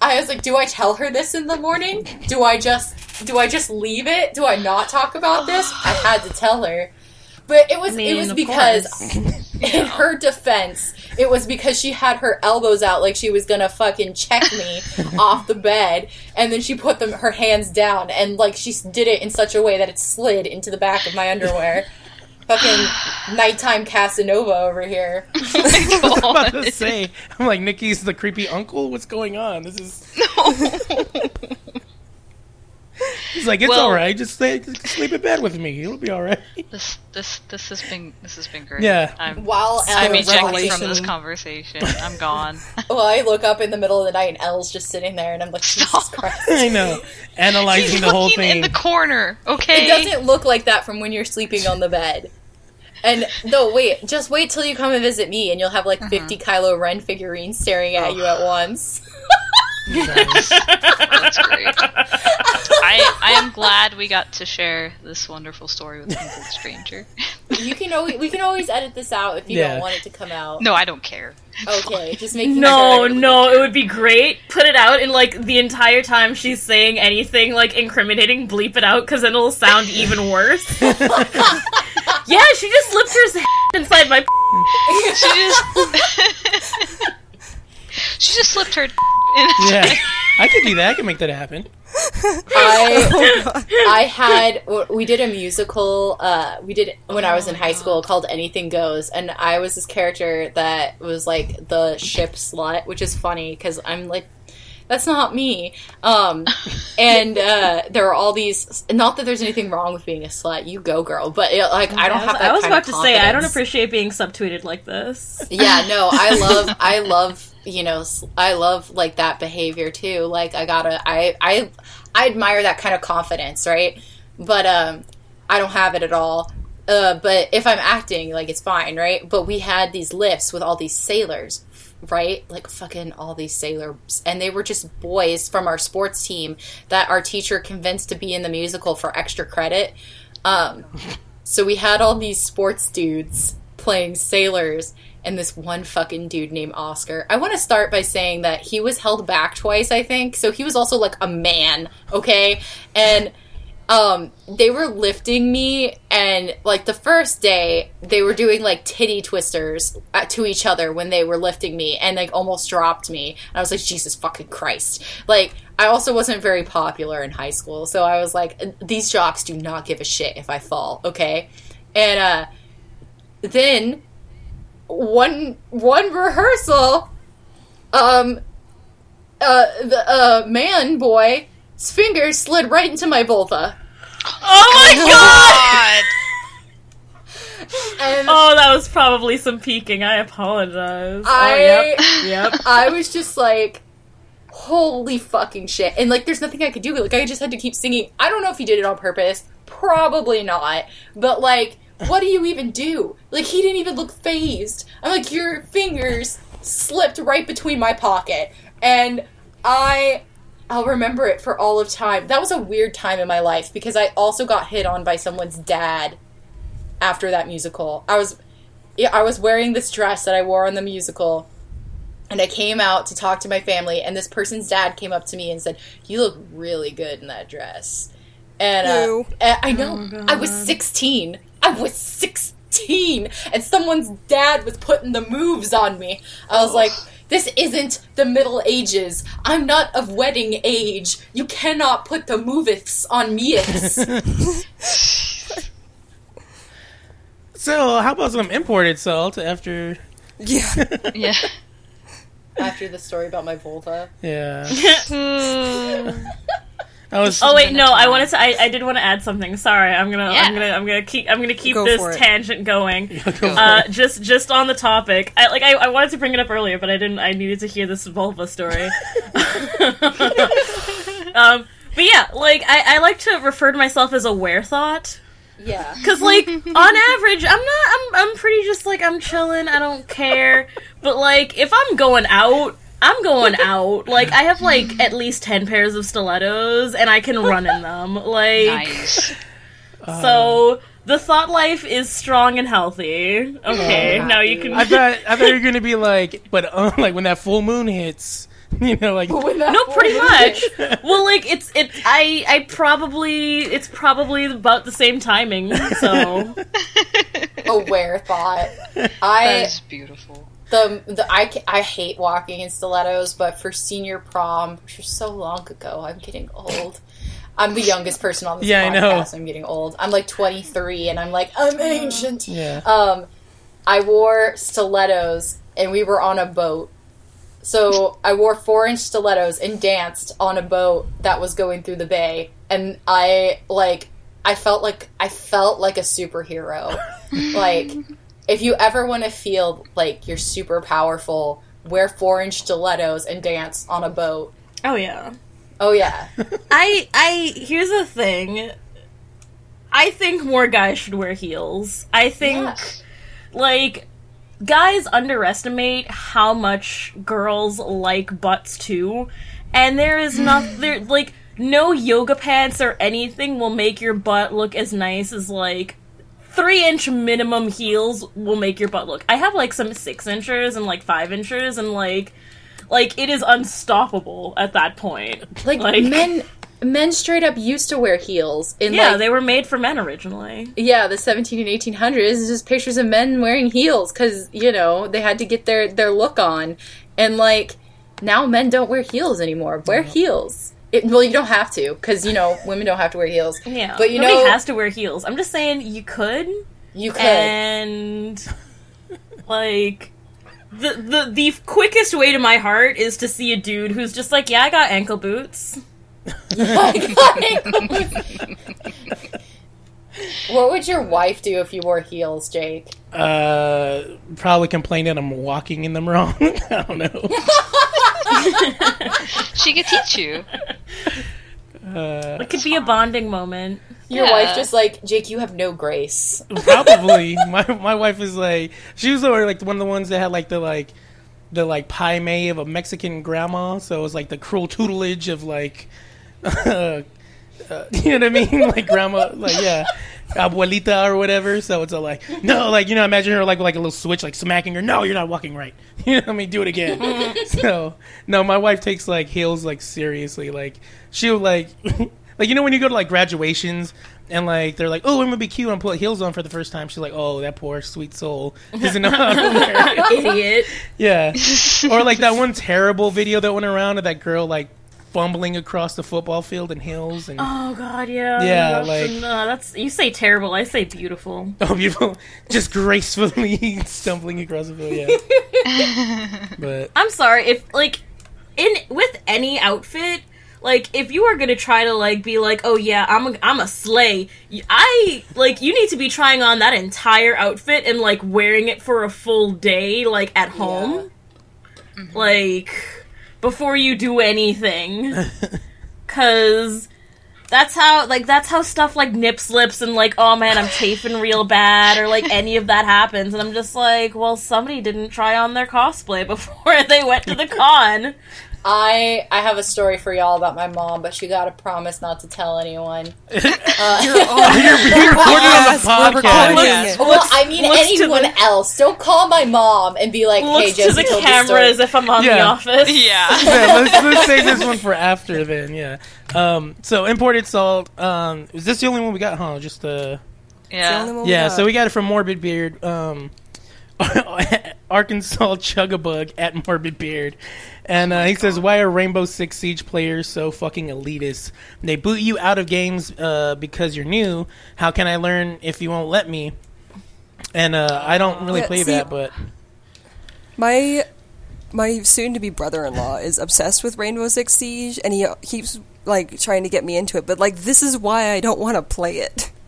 i was like do i tell her this in the morning? Do i just do i just leave it? Do i not talk about this? I had to tell her but it was mean, it was because course. in her defense, it was because she had her elbows out like she was gonna fucking check me off the bed, and then she put them her hands down, and like she did it in such a way that it slid into the back of my underwear. fucking nighttime Casanova over here. I was about to say, I'm like, Nikki's the creepy uncle. What's going on? This is. He's like, it's Well- all right. Just stay, just sleep in bed with me. It'll be all right. This this this has been this has been great. Yeah. I'm While I'm Elle, ejecting from this conversation. I'm gone. well, I look up in the middle of the night and Elle's just sitting there, and I'm like, Jesus Stop. Christ. I know. Analyzing He's the whole thing. in the corner. Okay. It doesn't look like that from when you're sleeping on the bed. And no, wait, just wait till you come and visit me, and you'll have like mm-hmm. 50 Kylo Ren figurines staring at oh. you at once. Nice. That's great. I I am glad we got to share this wonderful story with a complete stranger. You can always we can always edit this out if you Yeah. don't want it to come out. No, I don't care. Okay, just making No, sure. no, it would be great. Put it out and like the entire time she's saying anything like incriminating, bleep it out because then it'll sound even worse. yeah, she just slipped her inside my. She just she just slipped her. In yeah. I could do that. I could make that happen. I I had we did a musical. Uh, we did when I was in high school called Anything Goes, and I was this character that was like the ship slut, which is funny because I'm like. That's not me. Um, and uh, there are all these. Not that there's anything wrong with being a slut. You go, girl. But it, like, I don't I was, have that I was kind about of to say I don't appreciate being subtweeted like this. yeah no i love i love you know i love like that behavior too. Like i gotta i i i admire that kind of confidence right? But um i don't have it at all. Uh but if i'm acting like it's fine right? But we had these lifts with all these sailors right? Like fucking all these sailors. And they were just boys from our sports team that our teacher convinced to be in the musical for extra credit. Um so we had all these sports dudes playing sailors and this one fucking dude named Oscar. I want to start by saying that he was held back twice, I think. So he was also like a man, okay? And um, they were lifting me, and like the first day, they were doing like titty twisters uh, to each other when they were lifting me, and like almost dropped me. And I was like, Jesus fucking Christ! Like, I also wasn't very popular in high school, so I was like, these jocks do not give a shit if I fall, okay? And uh, then one one rehearsal, um, uh, the uh, man boy's fingers slid right into my vulva. Oh my god! God. And Oh, that was probably some peeking. I apologize. I- oh, yep, yep. I was just like, holy fucking shit. And like, there's nothing I could do. Like, I just had to keep singing. I don't know if he did it on purpose. Probably not. But like, what do you even do? Like, he didn't even look phased. I'm like, your fingers slipped right between my pocket. And I. I'll remember it for all of time. That was a weird time in my life because I also got hit on by someone's dad after that musical. I was yeah, I was wearing this dress that I wore on the musical and I came out to talk to my family, and this person's dad came up to me and said, "You look really good in that dress." And uh, and I know I was sixteen. I was sixteen, and someone's dad was putting the moves on me. I was like. This isn't the Middle Ages. I'm not of wedding age. You cannot put the movifs on me. So, how about some imported salt after? Yeah. Yeah. After the story about my Volta. Yeah, I hmm. Was. Oh wait, been a no. I wanted to. I, I did want to add something. Sorry, I'm gonna. I'm gonna. I'm gonna keep. I'm gonna keep Go this tangent going. Go Uh, just just on the topic. I like. I, I wanted to bring it up earlier, but I didn't. I needed to hear this vulva story. um. But yeah, like I, I like to refer to myself as a wear thought. Yeah. Cause like on average, I'm not. I'm. I'm pretty just like I'm chilling. I don't care. But like if I'm going out, I'm going out. Like I have like at least ten pairs of stilettos, and I can run in them. Like Nice. so. The thought life is strong and healthy. Okay, Yeah. now you can. I thought I thought you were gonna be like, but uh, like when that full moon hits, you know, like No, pretty much. Well, like it's it. I I probably it's probably about the same timing. So aware thought. That I is beautiful. The the I, I hate walking in stilettos, but for senior prom, which was so long ago, I'm getting old. I'm the youngest person on this Yeah, I know. podcast. I'm getting old. I'm like 23, and I'm like I'm ancient. yeah. Um, I wore stilettos, and we were on a boat. So I wore four inch stilettos and danced on a boat that was going through the bay, and I like I felt like I felt like a superhero. like if you ever want to feel like you're super powerful, wear four inch stilettos and dance on a boat. oh yeah. Oh yeah, I I here's the thing. I think more guys should wear heels. I think Yeah. like guys underestimate how much girls like butts too. And there is not there like no yoga pants or anything will make your butt look as nice as like three inch minimum heels will make your butt look. I have like some six inches and like five inches and like like it is unstoppable at that point. like, Like- men. Men straight up used to wear heels in Yeah, like they were made for men originally. yeah, the 17 and 1800s is just pictures of men wearing heels because you know they had to get their their look on, and like now men don't wear heels anymore. Wear heels. It, well, you don't have to because you know women don't have to wear heels. Yeah, but you nobody know has to wear heels. I'm just saying you could, you could. and like the the the quickest way to my heart is to see a dude who's just like, yeah, I got ankle boots. what would your wife do if you wore heels, Jake? Uh, probably complain that I'm walking in them wrong. I don't know. She could teach you. Uh, It could be a bonding moment. Your Yeah. wife just like Jake. You have no grace. probably. my my wife is like she was already like one of the ones that had like the like the like pie may of a Mexican grandma. So it was like the cruel tutelage of like, uh, uh, you know what I mean? Like grandma, like yeah, abuelita or whatever. So it's a like no, like you know, imagine her like with like a little switch, like smacking her. No, you're not walking right. You know what I mean? Do it again. so no, my wife takes like heels like seriously. Like she'll like. like you know when you go to like graduations and like they're like, oh, I'm gonna be cute and put heels on for the first time. She's like, oh, that poor sweet soul doesn't know how to wear. Idiot. Yeah, or like that one terrible video that went around of that girl like fumbling across the football field and heels and Oh god, yeah. Yeah, That's- like- no, uh, that's you say terrible. I say beautiful. oh, beautiful, just gracefully stumbling across the field. Yeah, but I'm sorry if like in with any outfit. Like if you are gonna try to like be like, oh yeah, I'm a, I'm a slay. i like you need to be trying on that entire outfit and like wearing it for a full day, like at home, mm-hmm. like before you do anything, because that's how like that's how stuff like nip slips and like oh man I'm chafing real bad or like any of that happens and I'm just like well somebody didn't try on their cosplay before they went to the con. I I have a story for y'all about my mom, but she got to promise not to tell anyone. you're, you're recording Yes, on the podcast. recording Yes. it. Well, I mean anyone the- else. Don't call my mom and be like, "Hey, Looks to the told camera this as if I'm on Yeah. the office. Yeah. yeah, let's, let's save this one for after then. Yeah. Um. So imported salt. Um. Is this the only one we got? Huh? Just uh. The only Yeah. we Yeah. got. So we got it from Morbid Beard. Um. Arkansas Chugabug at Morbid Beard, and uh, he says, "Why are Rainbow Six Siege players so fucking elitist? They boot you out of games uh, because you're new. How can I learn if you won't let me?" And uh, I don't really Yeah, play see- that, but My my soon to be brother in law is obsessed with Rainbow Six Siege, and he uh, keeps like trying to get me into it. But like, this is why I don't want to play it.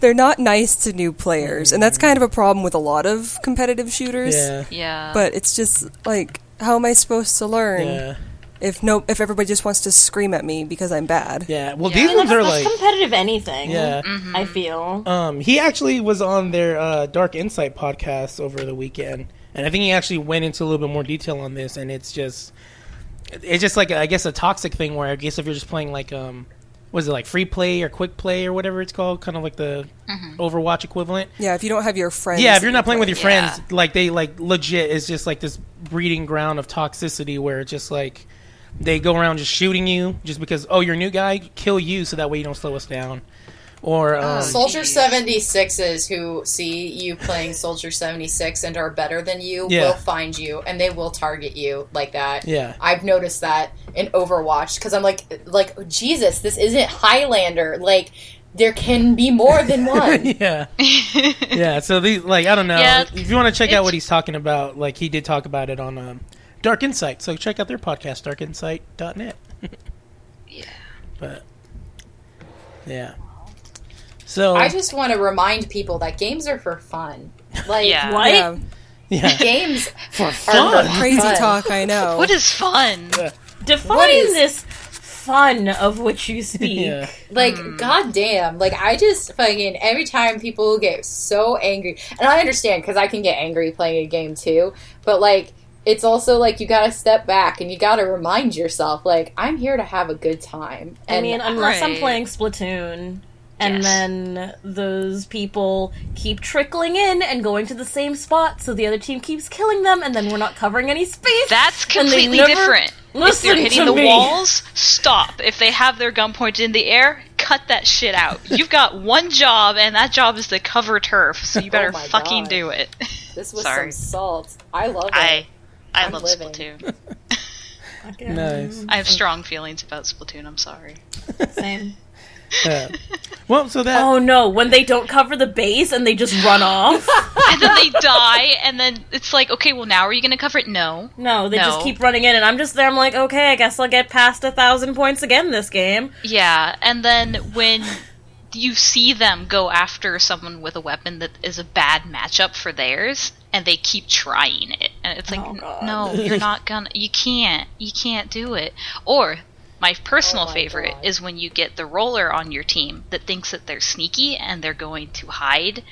They're not nice to new players, and that's kind of a problem with a lot of competitive shooters. yeah, Yeah. But it's just like, how am I supposed to learn yeah, if no if everybody just wants to scream at me because I'm bad? yeah. Well, Yeah. these ones are like, competitive anything. yeah. I feel. Um, he actually was on their uh, Dark Insight podcast over the weekend, and I think he actually went into a little bit more detail on this. And it's just, it's just like I guess a toxic thing where I guess if you're just playing like um, was it like free play or quick play or whatever it's called, kind of like the mm-hmm. Overwatch equivalent. Yeah, if you don't have your friends. Yeah, if you're not playing with your Yeah. friends, like they like legit is just like this breeding ground of toxicity where it's just like they go around just shooting you just because oh you're a new guy, kill you so that way you don't slow us down. Or um, Soldier 76s who see you playing Soldier 76 and are better than you Yeah. will find you and they will target you like that. Yeah. I've noticed that in Overwatch because I'm like like Jesus, this isn't Highlander. Like there can be more than one. yeah, yeah. So these, like, I don't know. Yeah, if you want to check out what he's talking about, like, he did talk about it on um, Dark Insight. So check out their podcast, darkinsight.net. Yeah. But yeah. So I just want to remind people that games are for fun. Like Yeah. What? Yeah, yeah, games for are fun. for crazy fun. talk. I know. What is fun? Define What is- this fun of which you speak. Yeah. Like, hmm. goddamn. Like, I just fucking, every time people get so angry, and I understand because I can get angry playing a game too, but like, it's also like you gotta step back and you gotta remind yourself, like, I'm here to have a good time. I mean, unless I'm playing Splatoon, and Yes. then those people keep trickling in and going to the same spot, so the other team keeps killing them, and then we're not covering any space. That's and they completely never different. If listen they're hitting the me. walls, stop. If they have their gun pointed in the air, cut that shit out. You've got one job, and that job is to cover turf. So you oh better Oh fucking God. do it. this was Sorry. some salt. I love it. I I I'm love living. Splatoon. Nice. I have strong feelings about Splatoon. I'm sorry. Same. Yeah. Well, so that Oh no, when they don't cover the base and they just run off. and then they die, and then it's like, okay, well now are you going to cover it? No. No, they just keep running in, and I'm just there. I'm like, okay, I guess I'll get past a thousand points again this game. Yeah, and then when you see them go after someone with a weapon that is a bad matchup for theirs, and they keep trying it, and it's like, Oh, no, you're not gonna, you can't, you can't do it. Or my personal Oh my favorite God. is when you get the roller on your team that thinks that they're sneaky and they're going to hide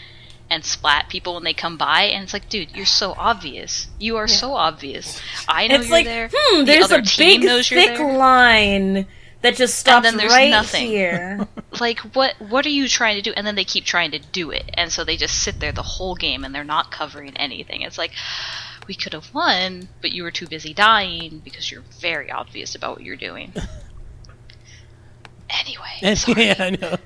and splat people when they come by, and it's like, dude, you're so obvious. You are so obvious. I know it's you're like, there. hmm, the there's a big thick there. line that just stops and then there's right nothing. here. like what what are you trying to do and then they keep trying to do it and so they just sit there the whole game and they're not covering anything it's like we could have won but you were too busy dying because you're very obvious about what you're doing Anyway, And- sorry. yeah, I know.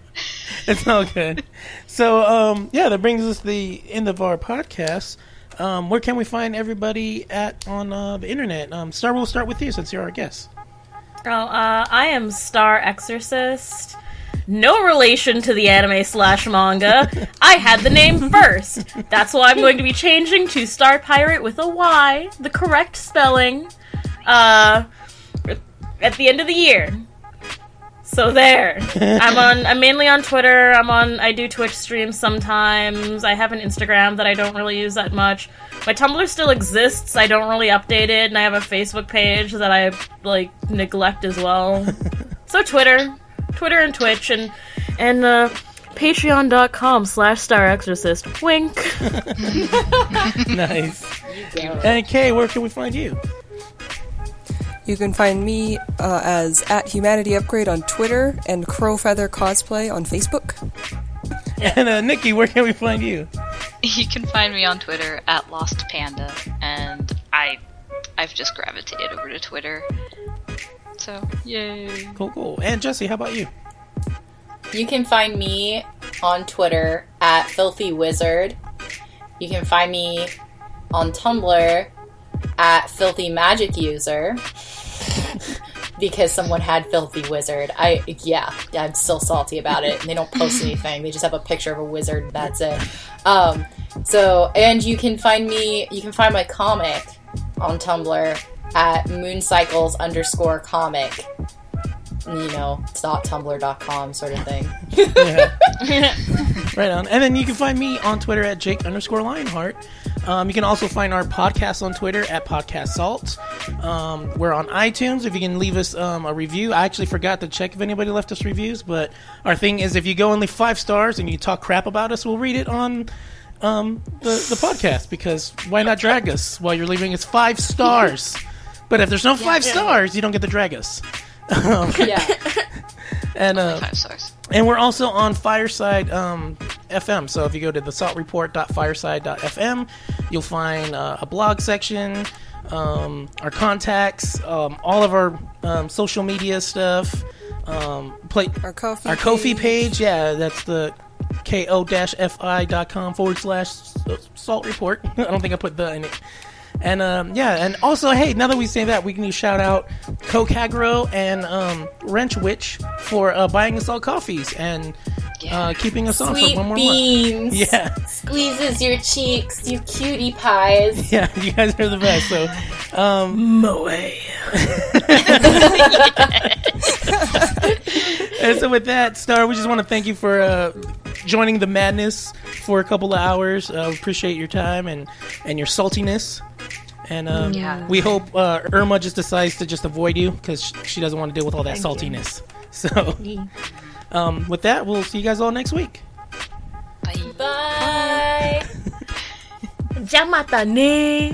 It's all good. So, um, yeah, that brings us to the end of our podcast. Um, where can we find everybody at on uh, the internet? Um, Star, we'll start with you since you're our guest. Oh, uh, I am Star Exorcist. No relation to the anime slash manga. I had the name first. That's why I'm going to be changing to Star Pirate with a Y, the correct spelling, uh, at the end of the year. So there. I'm on. I'm mainly on Twitter. I'm on. I do Twitch streams sometimes. I have an Instagram that I don't really use that much. My Tumblr still exists. I don't really update it, and I have a Facebook page that I like neglect as well. so Twitter, Twitter and Twitch, and And uh, patreon.com slash star exorcist. Wink. nice. And Kay, where can we find you? You can find me uh, as at Humanity Upgrade on Twitter and Crowfeather Cosplay on Facebook. And uh, Nikki, where can we find you? You can find me on Twitter at Lost Panda, and I, I've just gravitated over to Twitter. So yay! Cool, cool. And Jesse, how about you? You can find me on Twitter at Filthy Wizard. You can find me on Tumblr at Filthy Magic User because someone had Filthy Wizard. I yeah, I'm still salty about it. And they don't post anything. They just have a picture of a wizard. And that's it. Um, so and you can find me. You can find my comic on Tumblr at Mooncycles underscore comic. You know, not tumblr.com sort of thing. Right on. And then you can find me on Twitter at Jake underscore Lionheart. Um, you can also find our podcast on Twitter at Podcast Salt. Um, we're on iTunes. If you can leave us um, a review, I actually forgot to check if anybody left us reviews, but our thing is if you go only five stars and you talk crap about us, we'll read it on um, the, the podcast because why not drag us while you're leaving us five stars? But if there's no five stars, you don't get to drag us. Yeah. And uh, Five stars. and we're also on Fireside um, FM. So if you go to the saltreport.fireside.fm, you'll find uh, a blog section, um, our contacts, um, all of our um, social media stuff, um, play, Our Ko-fi our Ko-fi page. Yeah, that's the ko-fi.com forward slash salt report. I don't think I put the in it. And um, yeah, and also, hey, now that we say that, we can shout out Cocagro and um, Wrench Witch for uh, buying us all coffees and uh, keeping us on for Sweet one more beans. month. Yeah, Squeezes your cheeks, you cutie pies. yeah, you guys are the best. So, um, Moe. and so with that, Star, we just want to thank you for uh, joining the madness for a couple of hours. Uh, appreciate your time and and your saltiness. And um, Yeah. we hope uh, Irma just decides to just avoid you because she doesn't want to deal with all that saltiness. So, um, with that, we'll see you guys all next week. Bye. Bye. Jamatane.